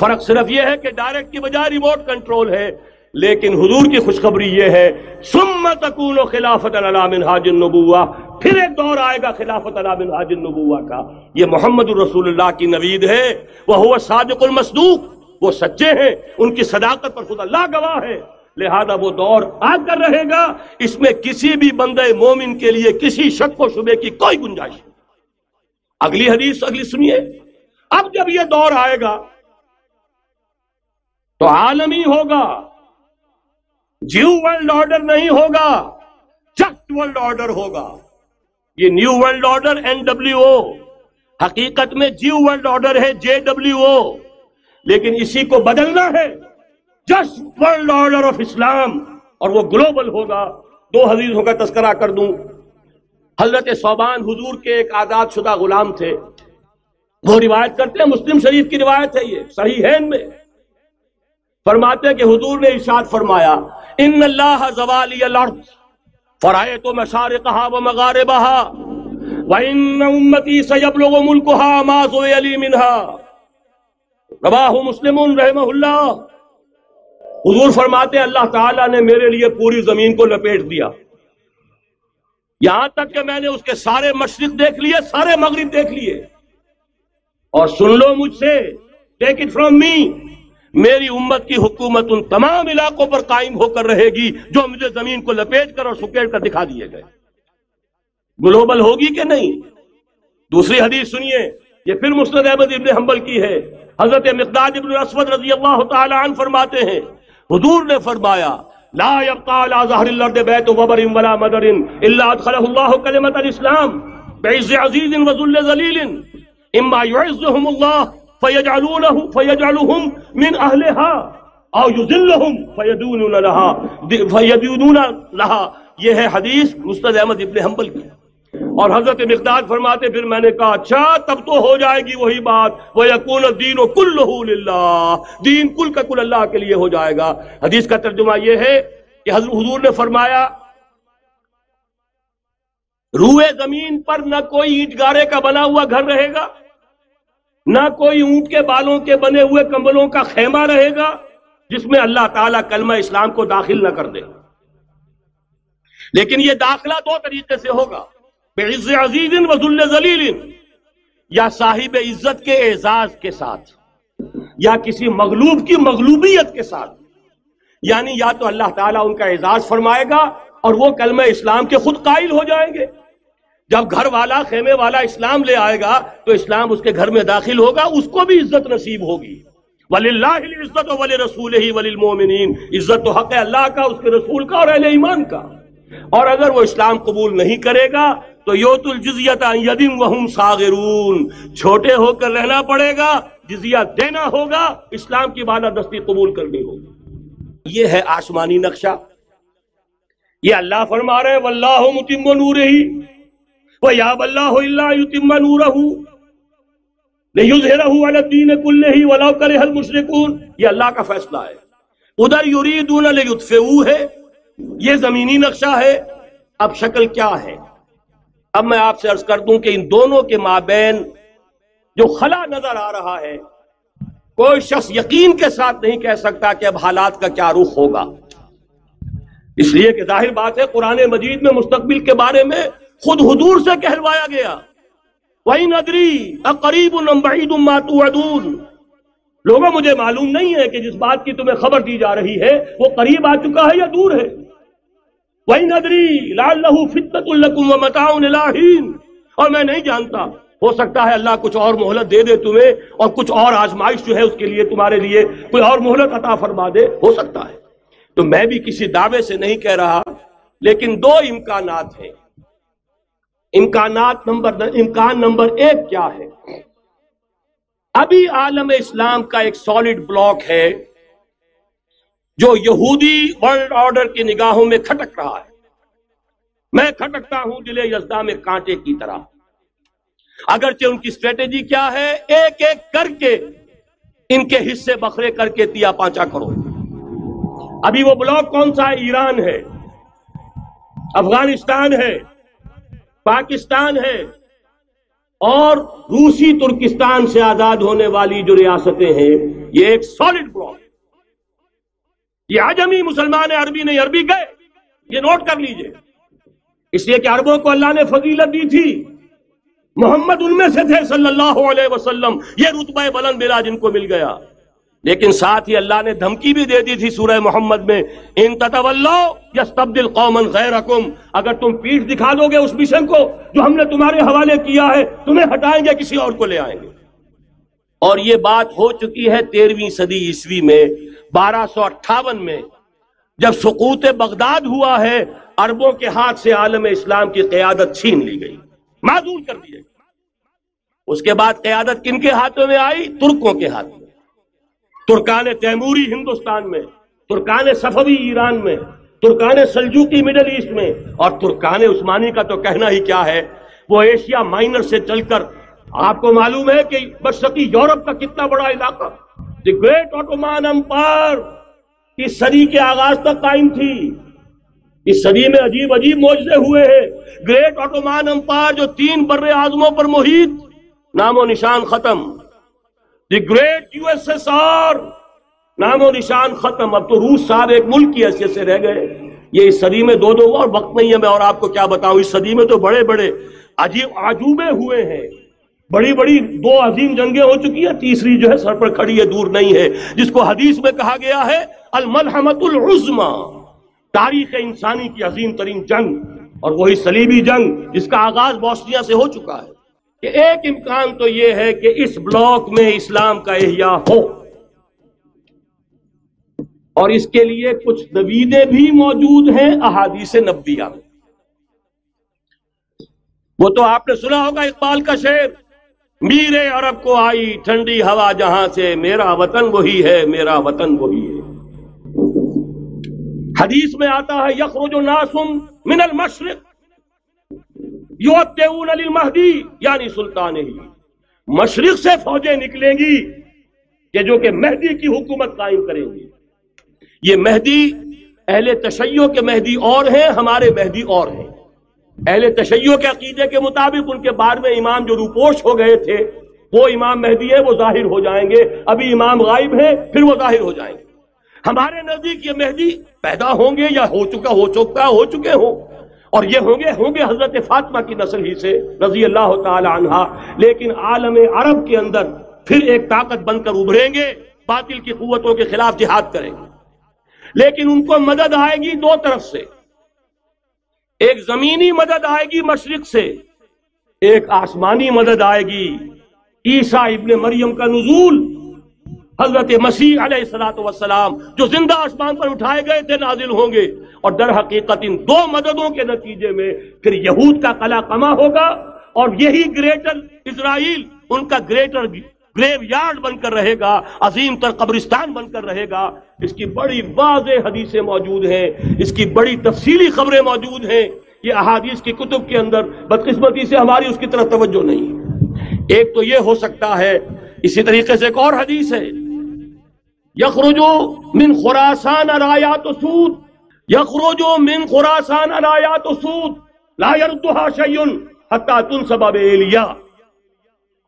فرق صرف یہ ہے کہ ڈائریکٹ کی بجائے ریموٹ کنٹرول ہے۔ لیکن حضور کی خوشخبری یہ ہے سم تکون و خلافت منہاج النبوہ، پھر ایک دور آئے گا خلافت منہاج النبوہ کا۔ یہ محمد الرسول اللہ کی نوید ہے وہ ہوا صادق المصدوق، وہ سچے ہیں، ان کی صداقت پر خدا اللہ گواہ ہے۔ لہذا وہ دور آ کر رہے گا، اس میں کسی بھی بندے مومن کے لیے کسی شک و شبے کی کوئی گنجائش نہیں۔ اگلی حدیث، اگلی سنیے۔ اب جب یہ دور آئے گا، تو عالمی ہوگا۔ جیو ورلڈ آرڈر نہیں ہوگا جسٹ ورلڈ آرڈر ہوگا. یہ new world order N W O حقیقت میں جیو ورلڈ آرڈر ہے جے ڈبلیو او لیکن اسی کو بدلنا ہے just world order of Islam اور وہ گلوبل ہوگا. دو حدیثوں کا تذکرہ کر دوں. حضرت صوبان حضور کے ایک آزاد شدہ غلام تھے. وہ روایت کرتے ہیں، مسلم شریف کی روایت ہے یہ، صحیح ہے ان میں. فرماتے ہیں کہ حضور نے ارشاد فرمایا، ان اللہ زوالی الارض فرائے تو مشار کہا وہ مغارے بہا وَإِنَّ أُمَّتِي سَيَبْلُغُ مُلْكُهَا مَا زُوِيَ لِي مسلم رحمہ اللہ۔ حضور فرماتے ہیں، اللہ تعالیٰ نے میرے لیے پوری زمین کو لپیٹ دیا۔ یہاں تک کہ میں نے اس کے سارے مشرق دیکھ لیے، سارے مغرب دیکھ لیے۔ اور سن لو مجھ سے ٹیک اٹ فرام می میری امت کی حکومت ان تمام علاقوں پر قائم ہو کر رہے گی جو مجھے زمین کو لپیٹ کر اور سکیٹ کر دکھا دیے گئے۔ گلوبل ہوگی کہ نہیں؟ دوسری حدیث سنیے، یہ پھر مسند احمد ابن حنبل کی ہے۔ حضرت مقداد ابن اسود رضی اللہ تعالی عنہ فرماتے ہیں، حضور نے فرمایا، لا يبقى على ظهر الارض بيت وبر ولا مدر الا ادخله الله كلمه الاسلام بعز عزيز وذل ذليل اما يعزهم الله فيجعلونه فيجعلهم من اهلها او يذلهم فيدونون لها فيدونون لها یہ ہے حدیث مستد احمد ابن حنبل کی۔ اور حضرت مقداد فرماتے، پھر میں نے کہا اچھا تب تو ہو جائے گی وہی بات۔ وہ یقون دین و کل دین کل کا کل اللہ کے لیے ہو جائے گا۔ حدیث کا ترجمہ یہ ہے کہ حضرت حضور نے فرمایا، روئے زمین پر نہ کوئی اینٹ گارے کا بنا ہوا گھر رہے گا نہ کوئی اونٹ کے بالوں کے بنے ہوئے کمبلوں کا خیمہ رہے گا جس میں اللہ تعالیٰ کلمہ اسلام کو داخل نہ کر دے۔ لیکن یہ داخلہ دو طریقے سے ہوگا۔ عز عزیز وزل ذلیل یا صاحب عزت کے اعزاز کے ساتھ یا کسی مغلوب کی مغلوبیت کے ساتھ۔ یعنی یا تو اللہ تعالیٰ ان کا اعزاز فرمائے گا اور وہ کلمہ اسلام کے خود قائل ہو جائیں گے۔ جب گھر والا خیمے والا اسلام لے آئے گا تو اسلام اس کے گھر میں داخل ہوگا، اس کو بھی عزت نصیب ہوگی۔ ولی اللہ عزت و ولی رسول ہی ولی المومنین عزت و حق اللہ کا، اس کے رسول کا اور اہل ایمان کا۔ اور اگر وہ اسلام قبول نہیں کرے گا تو یوت الجزیت یدم وہم ساغرون چھوٹے ہو کر رہنا پڑے گا، جزیہ دینا ہوگا، اسلام کی بالا دستی قبول کرنی ہوگی۔ یہ ہے آسمانی نقشہ۔ یہ اللہ فرما رہے واللہ متم نور اللہ اللہ یتم نور علی الدین کلہ ولو یہ اللہ کا فیصلہ ہے۔ ادھر یریدون لیطفئوا ہے، یہ زمینی نقشہ ہے، اب شکل کیا ہے؟ اب میں آپ سے عرض کر دوں کہ ان دونوں کے مابین جو خلا نظر آ رہا ہے، کوئی شخص یقین کے ساتھ نہیں کہہ سکتا کہ اب حالات کا کیا رخ ہوگا۔ اس لیے کہ ظاہر بات ہے، قرآن مجید میں مستقبل کے بارے میں خود حضور سے کہلوایا گیا۔ وہی ندری قریب ادون لوگوں، مجھے معلوم نہیں ہے کہ جس بات کی تمہیں خبر دی جا رہی ہے، وہ قریب آ چکا ہے یا دور ہے۔ وہی ندری لال لہو فطت القم متاؤن اور میں نہیں جانتا، ہو سکتا ہے اللہ کچھ اور مہلت دے دے تمہیں، اور کچھ اور آزمائش جو ہے اس کے لیے تمہارے لیے کوئی اور مہلت عطا فرما دے، ہو سکتا ہے۔ تو میں بھی کسی دعوے سے نہیں کہہ رہا، لیکن دو امکانات ہیں۔ امکانات نمبر امکان نمبر ایک کیا ہے؟ ابھی عالم اسلام کا ایک سالڈ بلاک ہے، جو یہودی ورلڈ آرڈر کی نگاہوں میں کھٹک رہا ہے۔ میں کھٹکتا ہوں دلے یزدہ میں کانٹے کی طرح۔ اگرچہ ان کی اسٹریٹجی کیا ہے، ایک ایک کر کے ان کے حصے بکھرے کر کے تیا پانچا کرو۔ ابھی وہ بلاک کون سا ہے؟ ایران ہے، افغانستان ہے۔ پاکستان ہے اور روسی ترکستان سے آزاد ہونے والی جو ریاستیں ہیں، یہ ایک سالڈ بلاک یہ آجمی مسلمان عربی نہیں، عربی گئے، یہ نوٹ کر لیجیے۔ اس لیے کہ عربوں کو اللہ نے فضیلت دی تھی۔ محمد ان میں سے تھے صلی اللہ علیہ وسلم، یہ رتبہ بلند ملا جن کو مل گیا۔ لیکن ساتھ ہی اللہ نے دھمکی بھی دے دی تھی سورہ محمد میں، ان تتولو یستبدل قومن غیرکم۔ اگر تم پیٹ دکھا دو گے اس مشن کو جو ہم نے تمہارے حوالے کیا ہے، تمہیں ہٹائیں گے، کسی اور کو لے آئیں گے۔ اور یہ بات ہو چکی ہے تیرہویں صدی عیسوی میں، بارہ سو اٹھاون میں، جب سقوط بغداد ہوا ہے، عربوں کے ہاتھ سے عالم اسلام کی قیادت چھین لی گئی۔ معذور کر دی گئی اس کے بعد قیادت کن کے ہاتھوں میں آئی؟ ترکوں کے ہاتھ میں۔ ترکان تیموری ہندوستان میں، ترکان صفوی ایران میں، ترکان سلجوکی مڈل ایسٹ میں۔ اور ترکان عثمانی کا تو کہنا ہی کیا ہے، وہ ایشیا مائنر سے چل کر، آپ کو معلوم ہے کہ بشرقی یورپ کا کتنا بڑا علاقہ، دی گریٹ آٹومان امپائر، اس صدی کے آغاز تک قائم تھی۔ اس صدی میں عجیب عجیب موجے ہوئے ہیں۔ گریٹ آٹومان امپائر جو تین بر اعظموں پر محیط، نام و نشان ختم۔ The great U S S R. نام و نشان ختم. اب تو روس صاحب ایک ملک کی حیثیت سے رہ گئے. یہ اس صدی میں دو دو اور وقت نہیں ہے، میں اور آپ کو کیا بتاؤں؟ اس صدی میں تو بڑے بڑے عجیب عجوبے ہوئے ہیں۔ بڑی بڑی دو عظیم جنگیں ہو چکی ہیں، تیسری جو ہے سر پر کھڑی ہے، دور نہیں ہے۔ جس کو حدیث میں کہا گیا ہے الملحمت العظما تاریخ انسانی کی عظیم ترین جنگ اور وہی سلیبی جنگ جس کا آغاز بوسنیا سے ہو چکا ہے۔ کہ ایک امکان تو یہ ہے کہ اس بلاک میں اسلام کا احیاء ہو۔ اور اس کے لیے کچھ نویدیں بھی موجود ہیں احادیث نبیہ میں۔ وہ تو آپ نے سنا ہوگا اقبال کا شعر، میرے عرب کو آئی ٹھنڈی ہوا جہاں سے میرا وطن وہی ہے، میرا وطن وہی ہے۔ حدیث میں آتا ہے، یخرج ناسم من المشرق علی المہدی یعنی سلطان ہی۔ مشرق سے فوجیں نکلیں گی کہ جو کہ مہدی کی حکومت قائم کریں گی۔ یہ مہدی، اہل تشیع کے مہدی اور ہیں، ہمارے مہدی اور ہیں۔ اہل تشیع کے عقیدے کے مطابق ان کے بارے میں امام جو روپوش ہو گئے تھے، وہ امام مہدی ہے وہ ظاہر ہو جائیں گے۔ ابھی امام غائب ہے پھر وہ ظاہر ہو جائیں گے۔ ہمارے نزدیک یہ مہدی پیدا ہوں گے یا ہو چکا ہو چکا، ہو چکے ہوں۔ اور یہ ہوں گے ہوں گے حضرت فاطمہ کی نسل ہی سے رضی اللہ تعالی عنہ لیکن عالم عرب کے اندر پھر ایک طاقت بن کر ابھریں گے، باطل کی قوتوں کے خلاف جہاد کریں گے۔ لیکن ان کو مدد آئے گی دو طرف سے۔ ایک زمینی مدد آئے گی مشرق سے، ایک آسمانی مدد آئے گی۔ عیسیٰ ابن مریم کا نزول حضرت مسیح علیہ السلاۃ وسلام جو زندہ آسمان پر اٹھائے گئے تھے نازل ہوں گے اور در حقیقت ان دو مددوں کے نتیجے میں پھر یہود کا قلعہ کما ہوگا اور یہی گریٹر اسرائیل ان کا گریٹر گریو یارڈ بن کر رہے گا، عظیم تر قبرستان بن کر رہے گا۔ اس کی بڑی واضح حدیثیں موجود ہیں، اس کی بڑی تفصیلی خبریں موجود ہیں۔ یہ احادیث کی کتب کے اندر بدقسمتی سے ہماری اس کی طرف توجہ نہیں ایک تو یہ ہو سکتا ہے، اسی طریقے سے ایک اور حدیث ہے۔ یخرجو من خراسان الایات سود، یخرجو من خراسان الایات سود، لا يردها شيء حتى تنسب الیا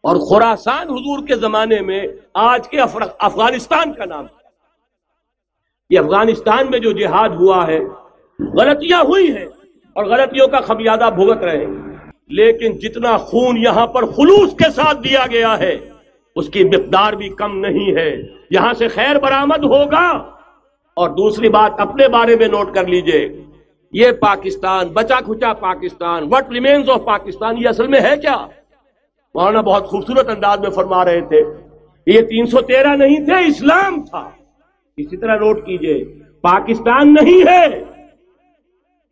اور خراسان حضور کے زمانے میں آج کے افغانستان کا نام۔ یہ افغانستان میں جو جہاد ہوا ہے، غلطیاں ہوئی ہیں اور غلطیوں کا خمیادہ بھگت رہے ہیں۔ لیکن جتنا خون یہاں پر خلوص کے ساتھ دیا گیا ہے اس کی مقدار بھی کم نہیں ہے۔ یہاں سے خیر برآمد ہوگا۔ اور دوسری بات اپنے بارے میں نوٹ کر لیجیے۔ یہ پاکستان بچا کھچا Pakistan what remains of Pakistan, یہ اصل میں ہے کیا؟ مولانا بہت خوبصورت انداز میں فرما رہے تھے۔ یہ تین سو تیرہ نہیں تھے، اسلام تھا۔ اسی طرح نوٹ کیجیے۔ پاکستان نہیں ہے۔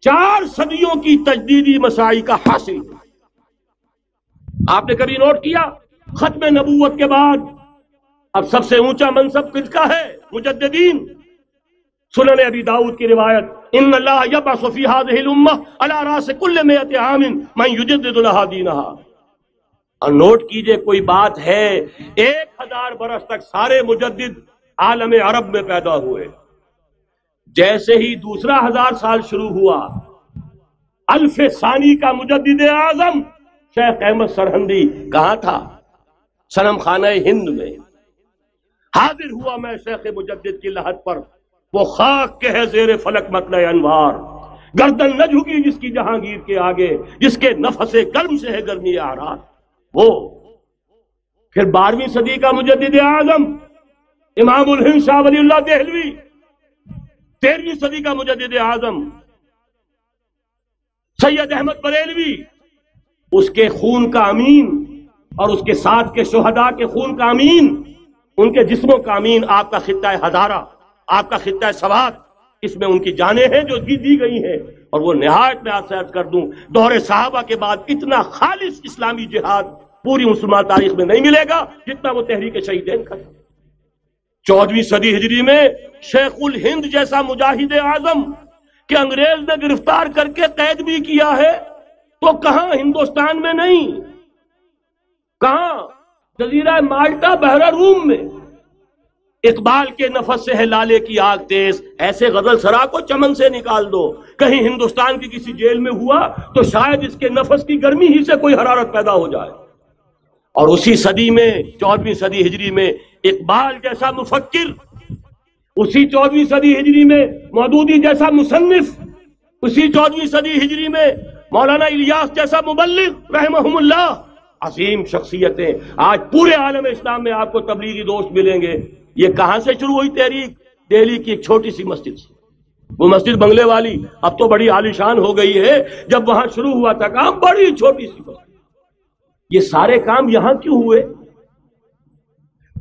چار صدیوں کی تجدیدی مسائی کا حاصل۔ آپ نے کبھی نوٹ کیا؟ ختم نبوت کے بعد اب سب سے اونچا منصب کس کا ہے؟ مجددین۔ سنن ابی داؤد کی روایت، ان اللہ یبعث فی هذه الامه على راس كل 100 عام من يجدد لها دینها اور نوٹ کیجیے کوئی بات ہے، ایک ہزار برس تک سارے مجدد عالم عرب میں پیدا ہوئے۔ جیسے ہی دوسرا ہزار سال شروع ہوا، الف ثانی کا مجدد اعظم شیخ احمد سرہندی کہاں تھا؟ سنم خانہ ہند میں حاضر ہوا میں شیخ مجدد کی لہت پر، وہ خاک کے ہے زیر فلک مطلع انوار۔ گردن نہ جھکی جس کی جہانگیر کے آگے، جس کے نفس گرم سے ہے گرمی آ رہا وہ پھر بارہویں صدی کا مجدد اعظم، امام الہند شاہ ولی اللہ دہلوی۔ تیرہویں صدی کا مجدد اعظم، سید احمد بریلوی۔ اس کے خون کا امین اور اس کے ساتھ کے شہداء کے خون کا امین، ان کے جسموں کا امین، آپ کا خطہ ہزارہ آپ کا خطہ سوات اس میں ان کی جانیں ہیں جو دی دی گئی ہیں۔ اور وہ نہایت میں آپ کر دوں، دور صحابہ کے بعد اتنا خالص اسلامی جہاد پوری مسلمان تاریخ میں نہیں ملے گا جتنا وہ تحریک شہیدین کا۔ چودہویں صدی ہجری میں شیخ الہند جیسا مجاہد اعظم کہ انگریز نے گرفتار کر کے قید بھی کیا ہے، تو کہاں ہندوستان میں نہیں؟ کہاں؟ جزیرہ مالٹا بحرہ روم میں۔ اقبال کے نفس سے ہے لالے کی آگ تیز۔ ایسے غزل سرا کو چمن سے نکال دو۔ کہیں ہندوستان کی کسی جیل میں ہوا تو شاید اس کے نفس کی گرمی ہی سے کوئی حرارت پیدا ہو جائے۔ اور اسی صدی میں چودہویں صدی ہجری میں اقبال جیسا مفکر، اسی چودہویں صدی ہجری میں مودودی جیسا مصنف، اسی چودہویں صدی ہجری میں مولانا الیاس جیسا مبلغ رحمہم اللہ۔ عظیم شخصیتیں۔ آج پورے عالم اسلام میں آپ کو تبلیغی دوست ملیں گے۔ یہ کہاں سے شروع ہوئی تحریک؟ دہلی کی ایک چھوٹی سی مسجد سے۔ وہ مسجد بنگلے والی۔ اب تو بڑی عالیشان ہو گئی ہے۔ جب وہاں شروع ہوا تھا کام، بڑی چھوٹی سی مسجد۔ یہ سارے کام یہاں کیوں ہوئے؟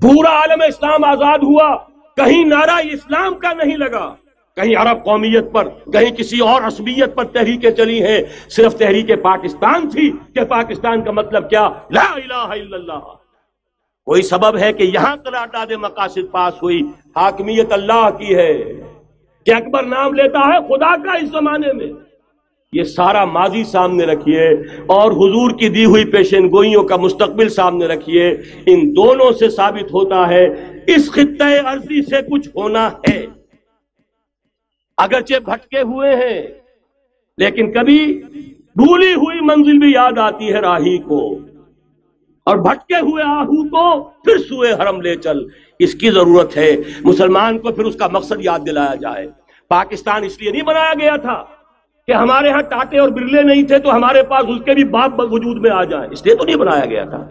پورا عالم اسلام آزاد ہوا۔ کہیں نعرہ اسلام کا نہیں لگا۔ کہیں عرب قومیت پر، کہیں کسی اور عصبیت پر تحریکیں چلی ہیں۔ صرف تحریک پاکستان تھی کہ پاکستان کا مطلب کیا؟ لا الہ الا اللہ۔ کوئی سبب ہے کہ یہاں قرارداد مقاصد پاس ہوئی؟ حاکمیت اللہ کی ہے۔ کہ اکبر نام لیتا ہے خدا کا اس زمانے میں۔ یہ سارا ماضی سامنے رکھیے اور حضور کی دی ہوئی پیشن گوئیوں کا مستقبل سامنے رکھیے۔ ان دونوں سے ثابت ہوتا ہے، اس خطۂ عرضی سے کچھ ہونا ہے۔ اگرچہ بھٹکے ہوئے ہیں، لیکن کبھی بھولی ہوئی منزل بھی یاد آتی ہے راہی کو۔ اور بھٹکے ہوئے آہو کو پھر سوئے حرم لے چل۔ اس کی ضرورت ہے مسلمان کو پھر اس کا مقصد یاد دلایا جائے۔ پاکستان اس لیے نہیں بنایا گیا تھا کہ ہمارے ہاں ٹاٹے اور برلے نہیں تھے تو ہمارے پاس اس کے بھی باپ وجود میں آ جائیں اس لیے تو نہیں بنایا گیا تھا۔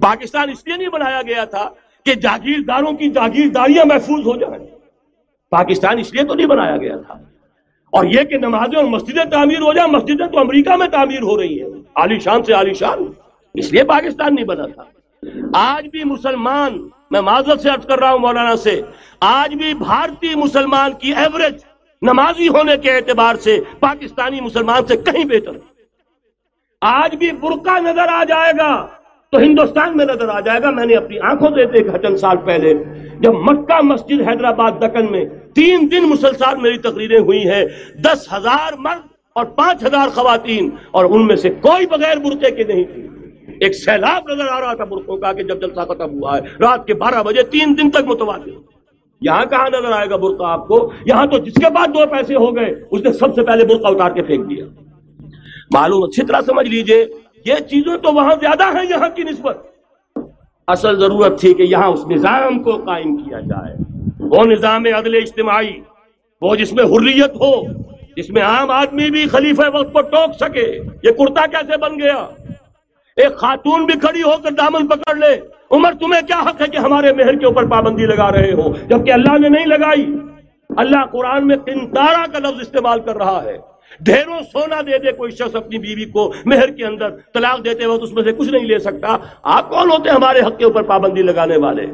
پاکستان اس لیے نہیں بنایا گیا تھا کہ جاگیرداروں کی جاگیرداریاں محفوظ ہو جائیں۔ پاکستان اس لیے تو نہیں بنایا گیا تھا۔ اور یہ کہ نمازیں اور مسجدیں تعمیر ہو جائیں، مسجدیں تو امریکہ میں تعمیر ہو رہی ہیں۔ عالی شان سے عالی شان۔ اس لیے پاکستان نہیں بنا تھا۔ آج بھی مسلمان، میں معذرت سے عرض کر رہا ہوں مولانا سے، آج بھی بھارتی مسلمان کی ایوریج نمازی ہونے کے اعتبار سے پاکستانی مسلمان سے کہیں بہتر۔ آج بھی برقع نظر آ جائے گا۔ تو ہندوستان میں نظر آ جائے گا، میں نے اپنی آنکھوں سے دیکھا چند سال پہلے، جب مکہ مسجد حیدرآباد دکن میں تین دن مسلسل میری تقریریں ہوئی ہیں، دس ہزار مرد اور پانچ ہزار خواتین، اور ان میں سے کوئی بغیر برقعے کے نہیں تھی۔ ایک سیلاب نظر آ رہا تھا برقوں کا کہ جب جلسہ ختم ہوا ہے، رات کے بارہ بجے تین دن تک متوازن یہاں کہاں نظر آئے گا برقع آپ کو؟ یہاں تو جس کے بعد دو پیسے ہو گئے، اس نے سب سے پہلے برقع اتار کے پھینک دیا۔ معلوم، اچھی طرح سمجھ لیجیے یہ چیزیں تو وہاں زیادہ ہیں یہاں کی نسبت۔ اصل ضرورت تھی کہ یہاں اس نظام کو قائم کیا جائے۔ وہ نظام عدل اجتماعی، وہ جس میں حریت ہو، جس میں عام آدمی بھی خلیفہ وقت کو ٹوک سکے۔ یہ کرتا کیسے بن گیا؟ ایک خاتون بھی کھڑی ہو کر دامن پکڑ لے۔ عمر، تمہیں کیا حق ہے کہ ہمارے مہر کے اوپر پابندی لگا رہے ہو؟ جبکہ اللہ نے نہیں لگائی۔ اللہ قرآن میں کنتارا کا لفظ استعمال کر رہا ہے۔ ڈھیروں سونا دے دے کوئی شخص اپنی بیوی کو مہر کے اندر طلاق دیتے وقت اس میں سے کچھ نہیں لے سکتا۔ آپ کون ہوتے ہمارے حق کے اوپر پابندی لگانے والے؟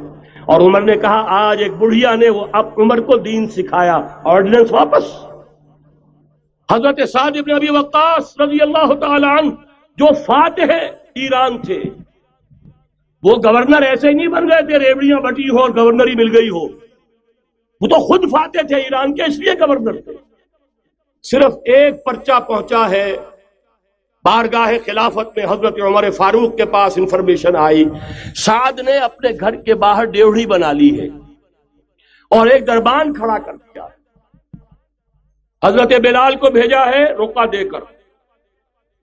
اور عمر نے کہا، آج ایک بڑھیا نے وہ اب عمر کو دین سکھایا آرڈیننس واپس۔ حضرت سعد ابن ابی وقاص رضی اللہ تعالی عنہ جو فاتح ایران تھے، وہ گورنر ایسے ہی نہیں بن گئے تھے، ریوڑیاں بٹی ہو اور گورنر ہی مل گئی ہو۔ وہ تو خود فاتح تھے ایران کے، اس لیے گورنر تھے۔ صرف ایک پرچہ پہنچا ہے۔ بارگاہ خلافت میں حضرت عمر فاروق کے پاس انفارمیشن آئی۔ سعد نے اپنے گھر کے باہر ڈیوڑی بنا لی ہے اور ایک دربان کھڑا کر دیا۔ حضرت بلال کو بھیجا ہے روکا دے کر۔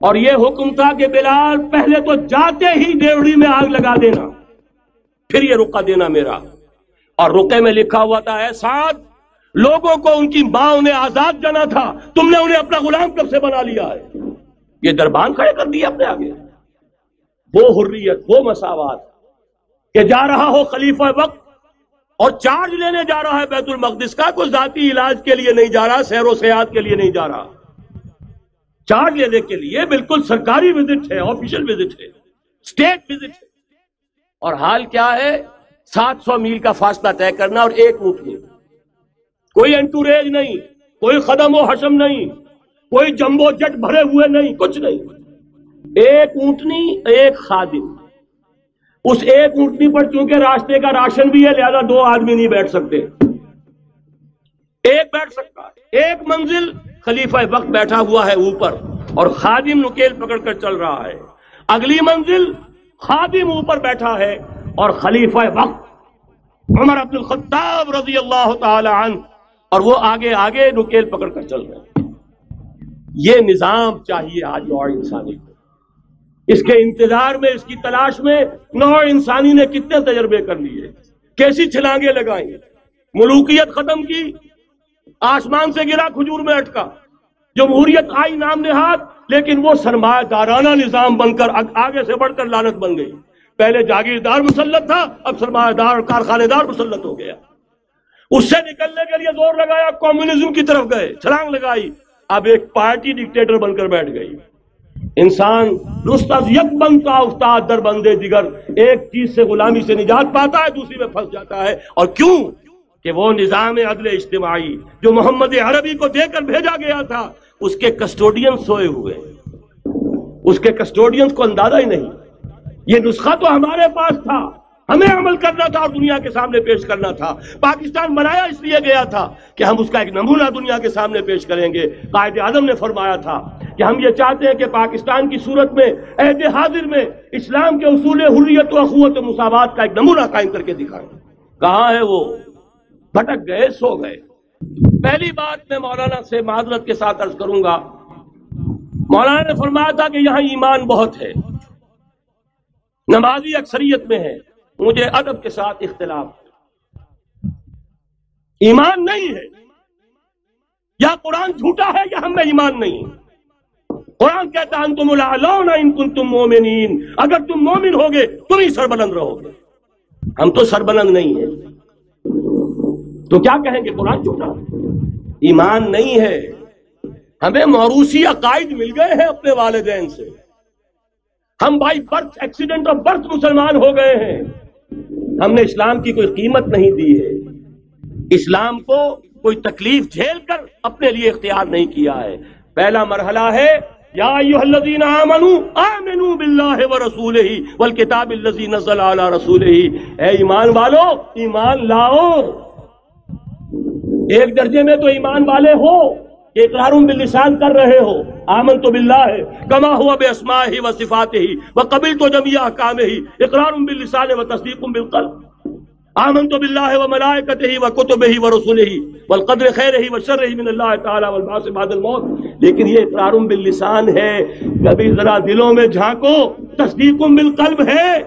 اور یہ حکم تھا کہ بلال پہلے تو جاتے ہی ڈیوڑی میں آگ لگا دینا، پھر یہ رکا دینا میرا۔ اور رکے میں لکھا ہوا تھا ساتھ لوگوں کو ان کی ماں انہیں آزاد جانا تھا۔ تم نے انہیں اپنا غلام کب سے بنا لیا ہے؟ یہ دربان کھڑے کر دیا اپنے آگے۔ وہ حریت، وہ مساوات کہ جا رہا ہو خلیفہ وقت اور چارج لینے جا رہا ہے بیت المقدس کا، کوئی ذاتی علاج کے لیے نہیں جا رہا، سیر و سیاحت کے لیے نہیں جا رہا۔ چارج لینے کے لیے بالکل سرکاری وزٹ ہے، آفیشل وزٹ ہے اسٹیٹ وزٹ ہے۔ اور حال کیا ہے؟ سات سو میل کا فاصلہ طے کرنا اور ایک اونٹنی کوئی انٹوریج نہیں، کوئی قدم و حشم نہیں، کوئی جمبو جٹ بھرے ہوئے نہیں، کچھ نہیں۔ ایک اونٹنی، ایک خادم۔ اس ایک اونٹنی پر چونکہ راستے کا راشن بھی ہے، لہذا دو آدمی نہیں بیٹھ سکتے۔ ایک بیٹھ سکتا ایک منزل، خلیفہ وقت بیٹھا ہوا ہے اوپر اور خادم نکیل پکڑ کر چل رہا ہے۔ اگلی منزل، خادم اوپر بیٹھا ہے اور خلیفہ وقت عمر عبد الخطاب رضی اللہ تعالی عنہ اور وہ آگے آگے نکیل پکڑ کر چل رہے ہیں۔ یہ نظام چاہیے آج نوع انسانی کو۔ اس کے انتظار میں، اس کی تلاش میں نوع انسانی نے کتنے تجربے کر لیے، کیسی چھلانگیں لگائیں۔ ملوکیت ختم کی، آسمان سے گرا کھجور میں اٹکا۔ جمہوریت آئی نام نہاد، لیکن وہ سرمایہ دارانہ نظام بن کر آگے سے بڑھ کر لانت بن گئی۔ پہلے جاگیردار مسلط تھا، اب سرمایہ دار کارخانے دار مسلط ہو گیا۔ اس سے نکلنے کے لیے زور لگایا، کمیونزم کی طرف گئے، چھلانگ لگائی۔ اب ایک پارٹی ڈکٹیٹر بن کر بیٹھ گئی۔ انسان یک بنتا استاد در بندے دیگر ایک چیز سے غلامی سے نجات پاتا ہے، دوسری میں پھنس جاتا ہے۔ اور کیوں؟ کہ وہ نظام عدل اجتماعی جو محمد عربی کو دے کر بھیجا گیا تھا، اس کے کسٹوڈین سوئے ہوئے۔ اس کے کسٹوڈینس کو اندازہ ہی نہیں۔ یہ نسخہ تو ہمارے پاس تھا۔ ہمیں عمل کرنا تھا اور دنیا کے سامنے پیش کرنا تھا۔ پاکستان بنایا اس لیے گیا تھا کہ ہم اس کا ایک نمونہ دنیا کے سامنے پیش کریں گے۔ قائد اعظم نے فرمایا تھا کہ ہم یہ چاہتے ہیں کہ پاکستان کی صورت میں، عہد حاضر میں اسلام کے اصول حریت و اخوت و مساوات کا ایک نمونہ قائم کر کے دکھائیں۔ کہاں ہے وہ؟ بھٹک گئے، سو گئے۔ پہلی بات میں مولانا سے معذرت کے ساتھ عرض کروں گا۔ مولانا نے فرمایا تھا کہ یہاں ایمان بہت ہے۔ نمازی اکثریت میں ہے۔ مجھے ادب کے ساتھ اختلاف ایمان نہیں ہے۔ یا قرآن جھوٹا ہے یا ہم میں ایمان نہیں قرآن کہتا ہے تم ان کن تم مومنین۔ اگر تم مومن ہوگے، تم ہی سربلند رہو۔ گے ہم تو سربلند نہیں ہیں۔ تو کیا کہیں گے؟ قرآن جھوٹا ایمان نہیں ہے۔ ہمیں موروثی عقائد مل گئے ہیں اپنے والدین سے۔ ہم by birth accident of birth مسلمان ہو گئے ہیں۔ ہم نے اسلام کی کوئی قیمت نہیں دی ہے۔ اسلام کو کوئی تکلیف جھیل کر اپنے لیے اختیار نہیں کیا ہے۔ پہلا مرحلہ ہے، یا الذین آمنوا آمنوا باللہ ورسولہ والکتاب الذی نزل علی رسولہ۔ اے ایمان والو، ایمان لاؤ۔ ایک درجے میں تو ایمان والے ہو۔ اقرار باللسان کر رہے ہو۔ آمن تو باللہ ہے۔ کما ہوا بے اسما ہی و صفات ہی۔ و قبل تو جمیا کام ہی۔ اقرار باللسان و تصدیق بالقلب۔ آمن تو باللہ و ملائکت ہی و کتب ہی و رسول ہی۔ والقدر خیر ہی و شر ہی من اللہ تعالی والباس بعد الموت۔ لیکن یہ اقرار باللسان ہے۔ کبھی ذرا دلوں میں جھانکو۔ تصدیق بالقلب ہے۔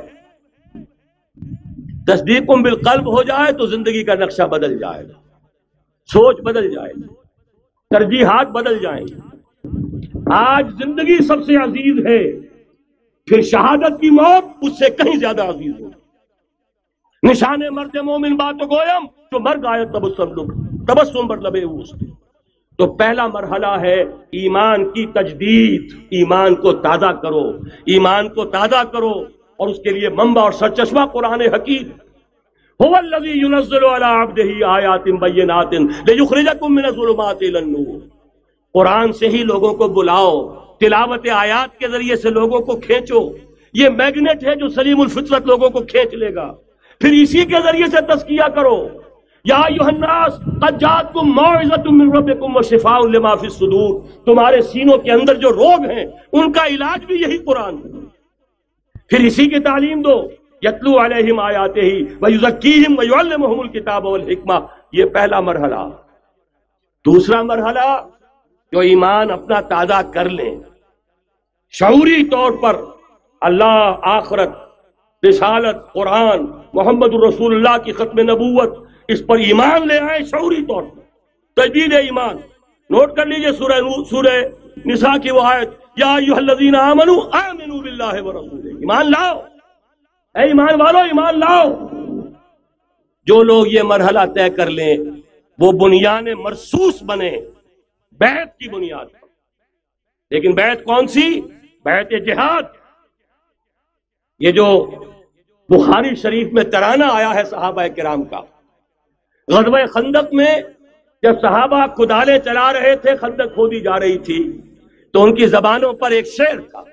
تصدیق بالقلب ہو جائے تو زندگی کا نقشہ بدل جائے گا۔ سوچ بدل جائے گی۔ ترجیحات بدل جائیں۔ آج زندگی سب سے عزیز ہے۔ پھر شہادت کی موت اس سے کہیں زیادہ عزیز ہو نشان مرد مومن بات گویم، جو مر گائے تبسم لب تبسم پر لبے اس تو پہلا مرحلہ ہے ایمان کی تجدید۔ ایمان کو تازہ کرو۔ ایمان کو تازہ کرو اور اس کے لیے ممبا اور سرچشمہ قرآن حکیم هو الذي ينزل على عبده آیات بینات لیخرجکم من الظلمات الى النور. قرآن سے ہی لوگوں کو بلاؤ، تلاوت آیات کے ذریعے سے لوگوں کو کھینچو۔ یہ میگنیٹ ہے جو سلیم الفطرت لوگوں کو کھینچ لے گا۔ پھر اسی کے ذریعے سے تذکیہ کرو۔ یا ایوہ الناس، قد جاتکم موعظت من ربکم وشفاء لما فی الصدور۔ تمہارے سینوں کے اندر جو روگ ہیں، ان کا علاج بھی یہی قرآن پھر اسی کی تعلیم دو۔ یتلو علیہم آیاتے ہی ویزکیہم ویعلمہم الکتاب والحکمہ۔ یہ پہلا مرحلہ۔ دوسرا مرحلہ جو ایمان اپنا تازہ کر لیں۔ شعوری طور پر اللہ، آخرت، رسالت، قرآن، محمد الرسول اللہ کی ختم نبوت، اس پر ایمان لے آئے شعوری طور پر۔ تجدید ایمان۔ نوٹ کر لیجیے سورہ سورہ نساء کی وہ آیت۔ یا ایوہ الذین آمنوا آمنوا باللہ ورسولہ ایمان لاؤ۔ اے ایمان والو، ایمان لاؤ۔ جو لوگ یہ مرحلہ طے کر لیں، وہ بنیاد مرسوس بنے۔ بیت کی بنیاد۔ لیکن بیت کون سی؟ بیت جہاد۔ یہ جو بخاری شریف میں ترانہ آیا ہے صحابہ کرام کا۔ غزوہ خندق میں جب صحابہ کدالے چلا رہے تھے، خندق کھودی جا رہی تھی، تو ان کی زبانوں پر ایک شعر تھا۔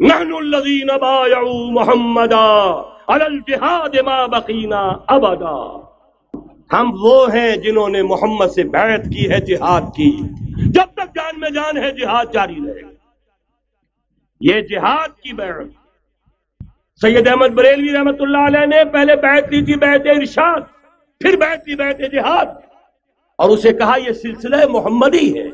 نحن الذین بایعوا محمدا علی الجہاد ما بقینا ابدا ہم وہ ہیں جنہوں نے محمد سے بیعت کی ہے، جہاد کی۔ جب تک جان میں جان ہے، جہاد جاری رہے یہ جہاد کی بیعت سید احمد بریلوی رحمت اللہ علیہ نے پہلے بیعت لی تھی بیعت ارشاد۔ پھر بیعت لی بیعت جہاد۔ اور اسے کہا، یہ سلسلہ محمدی ہے۔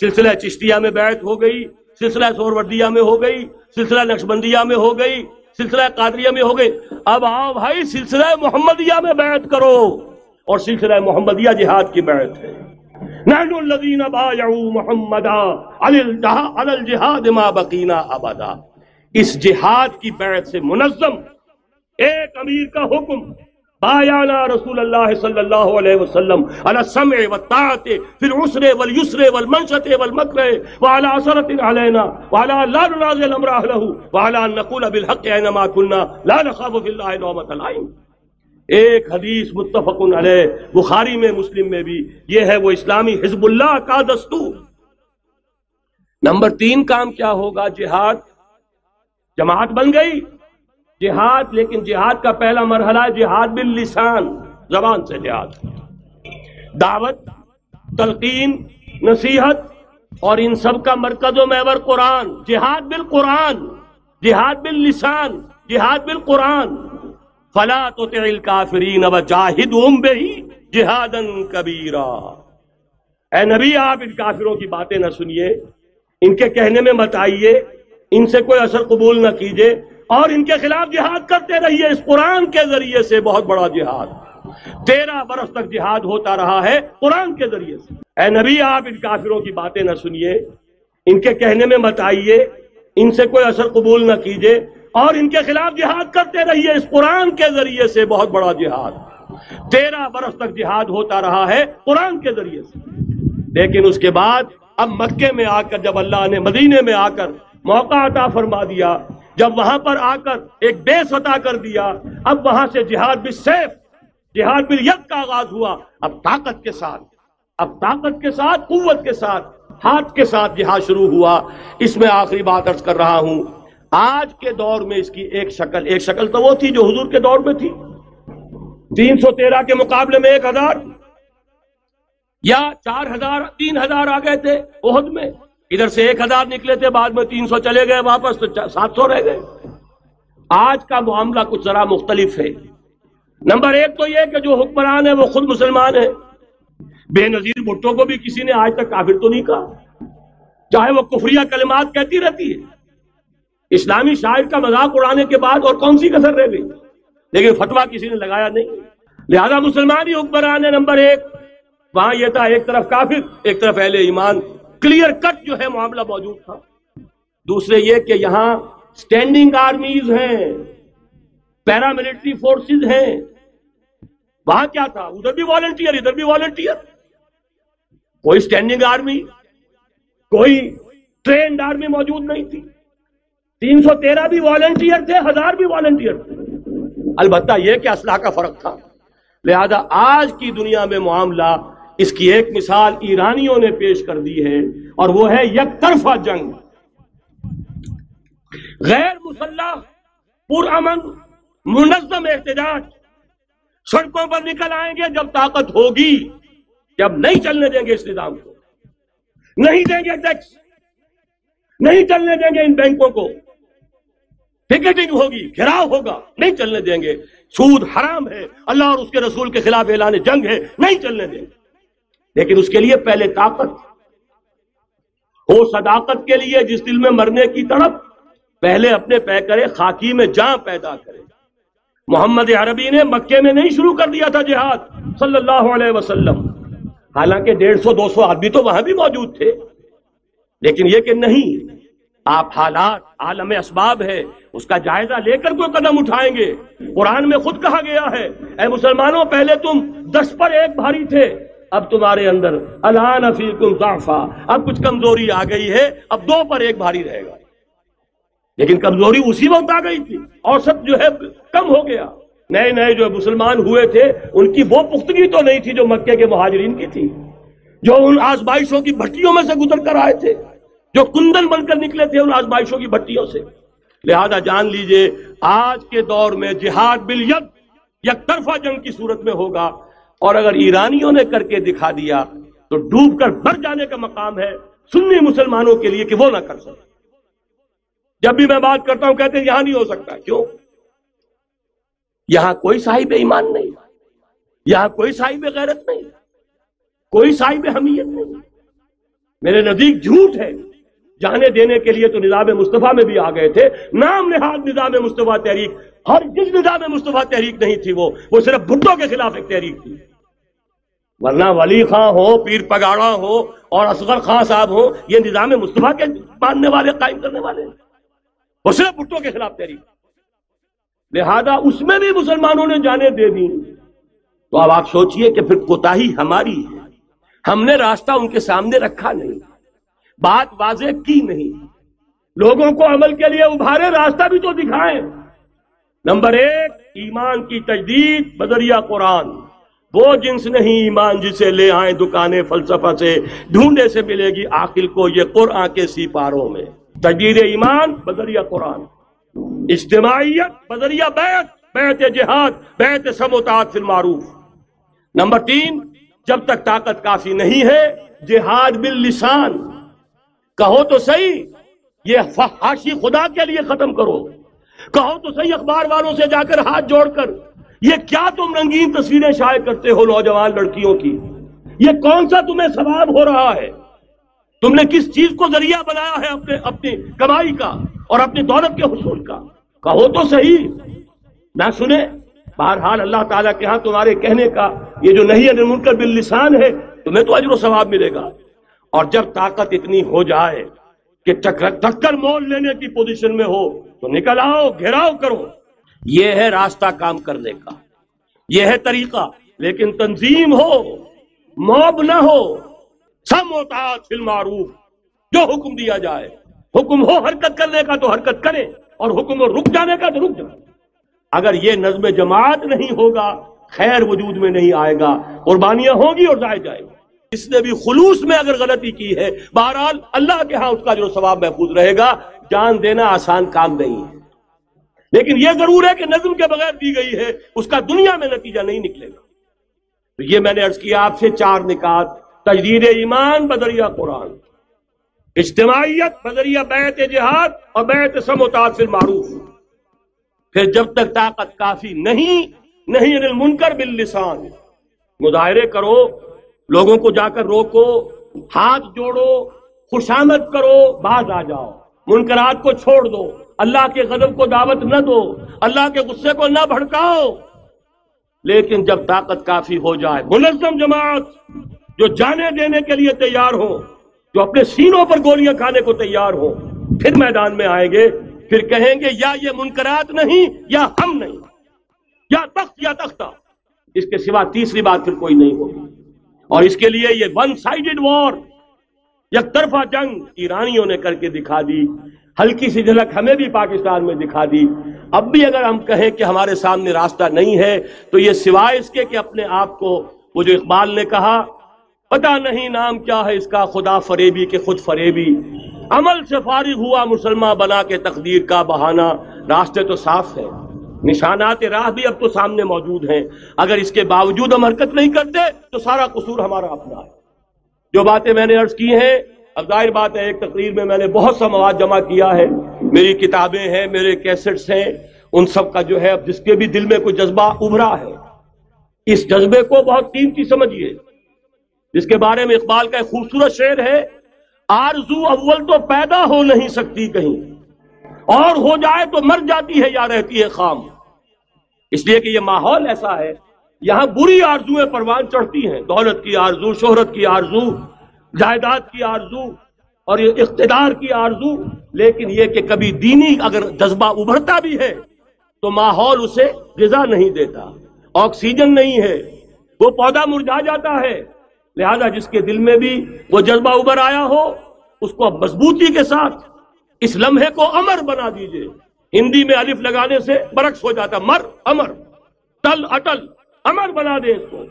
سلسلہ چشتیہ میں بیعت ہو گئی۔ سلسلہ سوروردیہ میں ہو گئی، سلسلہ نقشبندیہ میں ہو گئی، سلسلہ قادریہ میں ہو گئی۔ اب آؤ بھائی سلسلہ محمدیہ میں بیعت کرو۔ اور سلسلہ محمدیہ جہاد کی بیعت ہے۔ نحن الذین بایعوا محمدا علی الجہاد ما بقینا ابدا۔ اس جہاد کی بیعت سے منظم ایک امیر کا حکم بایانا رسول اللہ صلی اللہ علیہ وسلم علی السمع والطاعت فی العسر والیسر والمنشط والمکر وعلى اثرت علینا وعلى لا ننازل امر اہلہ وعلى ان نقول بالحق اینما کننا لا نخاف فی اللہ نومت العین۔ ایک حدیث متفق علیہ بخاری میں مسلم میں بھی یہ ہے وہ اسلامی حزب اللہ کا دستور۔ نمبر تین کام کیا ہوگا؟ جہاد۔ جماعت بن گئی۔ جہاد، لیکن جہاد کا پہلا مرحلہ ہے جہاد باللسان، زبان سے جہاد۔ دعوت، تلقین، نصیحت، اور ان سب کا مرکز و محور قرآن۔ جہاد بالقرآن، جہاد باللسان، جہاد بالقرآن۔ فلا تطع الكافرین وجاہدہم بہی جہادا کبیرا۔ اے نبی، آپ ان کافروں کی باتیں نہ سنیے۔ ان کے کہنے میں مت آئیے۔ ان سے کوئی اثر قبول نہ کیجیے۔ اور ان کے خلاف جہاد کرتے رہیے۔ اس قرآن کے ذریعے سے بہت بڑا جہاد۔ تیرہ برس تک جہاد ہوتا رہا ہے قرآن کے ذریعے سے۔ اے نبی، آپ ان کافروں کی باتیں نہ سنیے۔ ان کے کہنے میں مت آئیے۔ ان سے کوئی اثر قبول نہ کیجیے۔ اور ان کے خلاف جہاد کرتے رہیے۔ اس قرآن کے ذریعے سے بہت بڑا جہاد۔ تیرہ برس تک جہاد ہوتا رہا ہے قرآن کے ذریعے سے۔ لیکن اس کے بعد اب مکے میں آ کر، جب اللہ نے مدینے میں آ کر موقع عطا فرما دیا جب وہاں پر آ کر ایک بیس عطا کر دیا، اب وہاں سے جہاد بھی سیف، جہاد بھی یک کا آغاز ہوا۔ اب طاقت کے ساتھ، اب طاقت کے ساتھ، قوت کے ساتھ، ہاتھ کے ساتھ جہاد شروع ہوا۔ اس میں آخری بات ارض کر رہا ہوں، آج کے دور میں اس کی ایک شکل ایک شکل تو وہ تھی جو حضور کے دور میں تھی۔ تین سو تیرہ کے مقابلے میں ایک ہزار یا چار ہزار، تین ہزار آ گئے تھے عہد میں۔ ادھر سے ایک ہزار نکلے تھے، بعد میں تین سو چلے گئے واپس، تو سات سو رہ گئے۔ آج کا معاملہ کچھ ذرا مختلف ہے۔ نمبر ایک تو یہ کہ جو حکمران ہے وہ خود مسلمان ہے بے نظیر بھٹو کو بھی کسی نے آج تک کافر تو نہیں کہا۔ چاہے وہ کفریہ کلمات کہتی رہتی ہے۔ اسلامی شاعر کا مذاق اڑانے کے بعد اور کون سی کسر رہ گئی؟ لیکن فتوا کسی نے لگایا نہیں۔ لہذا مسلمان ہی حکمران ہے نمبر ایک۔ وہاں یہ تھا، ایک طرف کافر، ایک طرف اہل ایمان۔ کلیئر کٹ جو ہے معاملہ موجود تھا۔ دوسرے یہ کہ یہاں سٹینڈنگ آرمیز ہیں پیراملٹری فورسز ہیں۔ وہاں کیا تھا؟ ادھر بھی والنٹیئر ادھر بھی والنٹیئر کوئی سٹینڈنگ آرمی کوئی ٹرینڈ آرمی موجود نہیں تھی۔ تین سو تیرہ بھی والنٹیئر تھے، ہزار بھی والنٹیئر تھے۔ البتہ یہ کہ اسلحہ کا فرق تھا۔ لہذا آج کی دنیا میں معاملہ اس کی ایک مثال ایرانیوں نے پیش کر دی ہے اور وہ ہے یک طرفہ جنگ۔ غیر مسلح، پرامن، منظم احتجاج۔ سڑکوں پر نکل آئیں گے جب طاقت ہوگی جب نہیں چلنے دیں گے اس نظام کو۔ نہیں دیں گے ٹیکس۔ نہیں چلنے دیں گے ان بینکوں کو۔ ٹکٹنگ ہوگی گھراؤ ہوگا، نہیں چلنے دیں گے۔ سود حرام ہے، اللہ اور اس کے رسول کے خلاف اعلان جنگ ہے، نہیں چلنے دیں گے۔ لیکن اس کے لیے پہلے طاقت، ہو صداقت کے لیے جس دل میں مرنے کی طرف پہلے اپنے پے کرے، خاکی میں جاں پیدا کرے۔ محمد عربی نے مکے میں نہیں شروع کر دیا تھا جہاد، صلی اللہ علیہ وسلم۔ حالانکہ ڈیڑھ سو، دو سو آدمی تو وہاں بھی موجود تھے۔ لیکن یہ کہ نہیں، آپ حالات، عالم اسباب ہے اس کا جائزہ لے کر کوئی قدم اٹھائیں گے۔ قرآن میں خود کہا گیا ہے، اے مسلمانوں، پہلے تم دس پر ایک بھاری تھے۔ اب تمہارے اندر الان فیکم ضعفا، اب کچھ کمزوری آ گئی ہے، اب دو پر ایک بھاری رہے گا۔ لیکن کمزوری اسی وقت آ گئی تھی، اوسط جو ہے کم ہو گیا۔ نئے نئے جو مسلمان ہوئے تھے، ان کی وہ پختگی تو نہیں تھی جو مکے کے مہاجرین کی تھی، جو ان آزمائشوں کی بھٹیوں میں سے گزر کر آئے تھے، جو کندن بن کر نکلے تھے ان آزمائشوں کی بھٹیوں سے۔ لہذا جان لیجیے، آج کے دور میں جہاد بل یک طرفہ جنگ کی صورت میں ہوگا۔ اور اگر ایرانیوں نے کر کے دکھا دیا تو ڈوب کر بھر جانے کا مقام ہے سنی مسلمانوں کے لیے کہ وہ نہ کر سکے۔ جب بھی میں بات کرتا ہوں کہتے ہیں یہاں نہیں ہو سکتا۔ کیوں؟ یہاں کوئی صاحب ایمان نہیں۔ یہاں کوئی صاحب غیرت نہیں۔ کوئی صاحب حمیت نہیں۔ میرے نزدیک جھوٹ ہے۔ جانے دینے کے لیے تو نظام مصطفیٰ میں بھی آ گئے تھے۔ نام نہاد نظام مصطفیٰ تحریک۔ ہر جس نظام مصطفیٰ تحریک نہیں تھی وہ وہ صرف بھٹو کے خلاف ایک تحریک تھی۔ ورنہ ولی خاں ہو، پیر پگاڑا ہو اور اصغر خان صاحب ہو، یہ نظام مصطفیٰ کے ماننے والے، قائم کرنے والے وہ صرف بھٹو کے خلاف تحریک۔ لہذا اس میں بھی مسلمانوں نے جانے دے دی تو اب آپ سوچئے کہ پھر کوتا ہماری ہے۔ ہم نے راستہ ان کے سامنے رکھا نہیں۔ بات واضح کی نہیں۔ لوگوں کو عمل کے لیے ابھارے، راستہ بھی تو دکھائیں۔ نمبر ایک، ایمان کی تجدید بدریہ قرآن۔ وہ جنس نہیں ایمان جسے لے آئیں دکانیں فلسفہ سے، ڈھونڈے سے ملے گی آخر کو یہ قرآن کے سی پاروں میں۔ تجدید ایمان بدریہ قرآن۔ اجتماعیت بدریہ بیت بیت جہاد بیت سموتات فی المعروف۔ نمبر تین، جب تک طاقت کافی نہیں ہے، جہاد باللسان۔ کہو تو صحیح، یہ فحاشی خدا کے لیے ختم کرو۔ کہو تو صحیح اخبار والوں سے جا کر ہاتھ جوڑ کر، یہ کیا تم رنگین تصویریں شائع کرتے ہو نوجوان لڑکیوں کی؟ یہ کون سا تمہیں ثواب ہو رہا ہے؟ تم نے کس چیز کو ذریعہ بنایا ہے اپنے، اپنی کمائی کا اور اپنی دولت کے حصول کا؟ کہو تو صحیح۔ نہ سنے بہرحال اللہ تعالیٰ کے ہاں تمہارے کہنے کا یہ جو نہیں ہے منکر باللسان ہے، تمہیں تو اجر و ثواب ملے گا۔ اور جب طاقت اتنی ہو جائے کہ ٹکر مول لینے کی پوزیشن میں ہو تو نکل آؤ، گھیراؤ کرو۔ یہ ہے راستہ کام کرنے کا۔ یہ ہے طریقہ۔ لیکن تنظیم ہو، موب نہ ہو۔ سم ہوتا معروف جو حکم دیا جائے۔ حکم ہو حرکت کرنے کا تو حرکت کرے اور حکم ہو رک جانے کا تو رک جائے۔ اگر یہ نظم جماعت نہیں ہوگا، خیر وجود میں نہیں آئے گا۔ قربانیاں ہوگی اور جائے جائے گا۔ اس نے بھی خلوص میں اگر غلطی کی ہے، بہرحال اللہ کے ہاں اس کا جو ثواب محفوظ رہے گا۔ جان دینا آسان کام نہیں ہے۔ لیکن یہ ضرور ہے کہ نظم کے بغیر دی گئی ہے، اس کا دنیا میں نتیجہ نہیں نکلے گا۔ تو یہ میں نے عرض کیا، آپ سے چار نکات، تجدید ایمان، بدریہ قرآن۔ اجتماعیت، بدریہ بیت جہاد اور بیت سموتاثر فی معروف۔ پھر جب تک طاقت کافی نہیں نہیں منکر باللسان۔ مظاہرے کرو، لوگوں کو جا کر روکو، ہاتھ جوڑو، خوشامد کرو، باز آ جاؤ۔ منکرات کو چھوڑ دو، اللہ کے غضب کو دعوت نہ دو، اللہ کے غصے کو نہ بھڑکاؤ۔ لیکن جب طاقت کافی ہو جائے، منظم جماعت جو جانے دینے کے لیے تیار ہو جو اپنے سینوں پر گولیاں کھانے کو تیار ہو پھر میدان میں آئیں گے، پھر کہیں گے، یا یہ منکرات نہیں، یا ہم نہیں، یا تخت، یا تختہ۔ اس کے سوا تیسری بات پھر کوئی نہیں ہوگی۔ اور اس کے لیے یہ ون سائڈڈ وار یک طرفہ جنگ ایرانیوں نے کر کے دکھا دی، ہلکی سی جھلک ہمیں بھی پاکستان میں دکھا دی۔ اب بھی اگر ہم کہیں کہ ہمارے سامنے راستہ نہیں ہے، تو یہ سوائے اس کے کہ اپنے آپ کو، وہ جو اقبال نے کہا پتا نہیں نام کیا ہے اس کا، خدا فریبی کے خود فریبی۔ عمل سے فارغ ہوا مسلمان بنا کے تقدیر کا بہانہ۔ راستے تو صاف ہے نشانات راہ بھی اب تو سامنے موجود ہیں۔ اگر اس کے باوجود ہم حرکت نہیں کرتے، تو سارا قصور ہمارا اپنا ہے۔ جو باتیں میں نے عرض کی ہیں، اب ظاہر بات ہے، ایک تقریر میں میں نے بہت سا مواد جمع کیا ہے۔ میری کتابیں ہیں، میرے کیسٹس ہیں۔ ان سب کا جو ہے، اب جس کے بھی دل میں کوئی جذبہ ابھرا ہے، اس جذبے کو بہت قیمتی سمجھیے۔ جس کے بارے میں اقبال کا ایک خوبصورت شعر ہے، آرزو اول تو پیدا ہو نہیں سکتی کہیں، اور ہو جائے تو مر جاتی ہے یا رہتی ہے خام۔ اس لیے کہ یہ ماحول ایسا ہے یہاں بری آرزویں پروان چڑھتی ہیں۔ دولت کی آرزو، شہرت کی آرزو، جائیداد کی آرزو اور یہ اقتدار کی آرزو۔ لیکن یہ کہ کبھی دینی اگر جذبہ ابھرتا بھی ہے تو ماحول اسے غذا نہیں دیتا۔ آکسیجن نہیں ہے۔ وہ پودا مرجھا جاتا ہے۔ لہذا جس کے دل میں بھی وہ جذبہ ابھر آیا ہو، اس کو اب مضبوطی کے ساتھ اس لمحے کو امر بنا دیجیے۔ ہندی میں الف لگانے سے برعکس ہو جاتا، مر، امر، تل، اٹل۔ امر بنا دے اس کو۔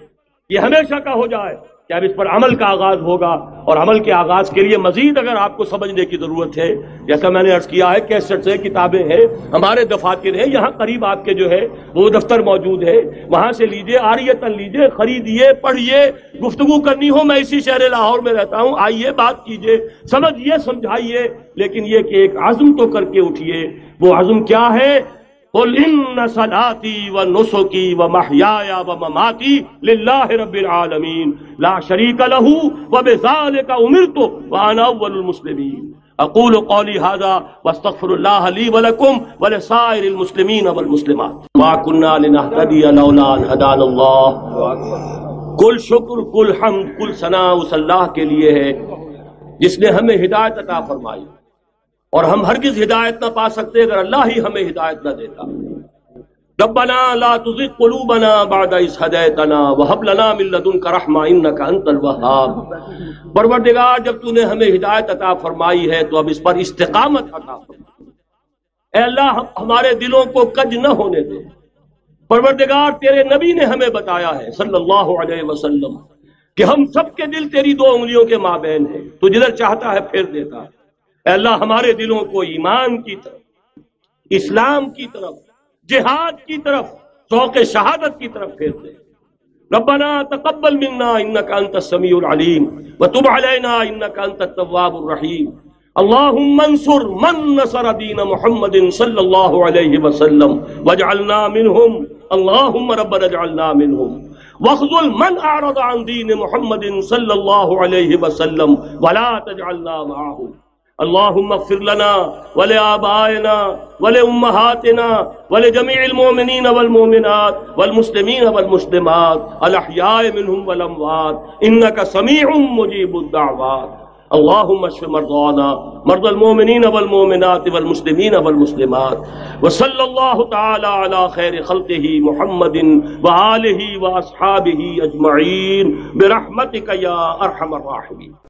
یہ ہمیشہ کا ہو جائے کہ اب اس پر عمل کا آغاز ہوگا اور عمل کے آغاز کے لیے مزید اگر آپ کو سمجھنے کی ضرورت ہے، جیسا میں نے عرض کیا ہے، کیسٹ سے کتابیں ہیں، ہمارے دفاتر ہیں، یہاں قریب آپ کے جو ہے، وہ دفتر موجود ہے۔ وہاں سے لیجیے آریتن لیجیے خریدیے پڑھیے گفتگو کرنی ہو، میں اسی شہر لاہور میں رہتا ہوں۔ آئیے، بات کیجیے سمجھیے سمجھائیے، لیکن یہ کہ ایک عزم تو کر کے اٹھیے وہ عزم کیا ہے؟ قل ان صلاتي ونسكي ومحياي ومماتي لله رب العالمين لا شريك له وبذلك امرت وانا اول المسلمين اقول قولي هذا واستغفر الله لي ولكم ولسائر المسلمين والمسلمات. ما كنا لنهتدي لولا ان هدانا الله. کل شکر کل حمد کل ثنا اس اللہ کے لیے ہے. جس نے ہمیں ہدایت عطا فرمائی. اور ہم ہرگز ہدایت نہ پا سکتے اگر اللہ ہی ہمیں ہدایت نہ دیتا۔ ربنا لا تزغ قلوبنا بعد إذ هديتنا وهب لنا من لدنك رحمة إنك أنت الوهاب۔ پروردگار، جب تو نے ہمیں ہدایت عطا فرمائی ہے، تو اب اس پر استقامت عطا فرما اے اللہ ہمارے دلوں کو کج نہ ہونے دے۔ پروردگار، تیرے نبی نے ہمیں بتایا ہے صلی اللہ علیہ وسلم کہ ہم سب کے دل تیری دو انگلیوں کے مابین ہیں۔ تو جدھر چاہتا ہے پھر دیتا ہے۔ اے اللہ ہمارے دلوں کو ایمان کی طرف، اسلام کی طرف، جہاد کی طرف، ذوق شہادت کی طرف پھیر دے۔ ربنا تقبل منا انك انت السميع العليم وتب علينا انك انت التواب الرحيم اللهم انصر من نصر دين محمد صلى الله عليه وسلم واجعلنا منهم اللهم ربنا اجعلنا منهم واخذل من اعرض عن دين محمد صلى الله عليه وسلم ولا تجعلنا معهم اللهم اغفر لنا ولآبائنا ولأمهاتنا ولجميع المؤمنين والمؤمنات والمسلمين والمسلمات الأحياء منهم والأموات إنك سميع مجيب الدعوات اللهم اشف مرضانا مرضى المؤمنين والمؤمنات والمسلمين والمسلمات وصلى الله تعالى على خير خلقه محمد وآله وأصحابه أجمعين برحمتك يا أرحم الراحمين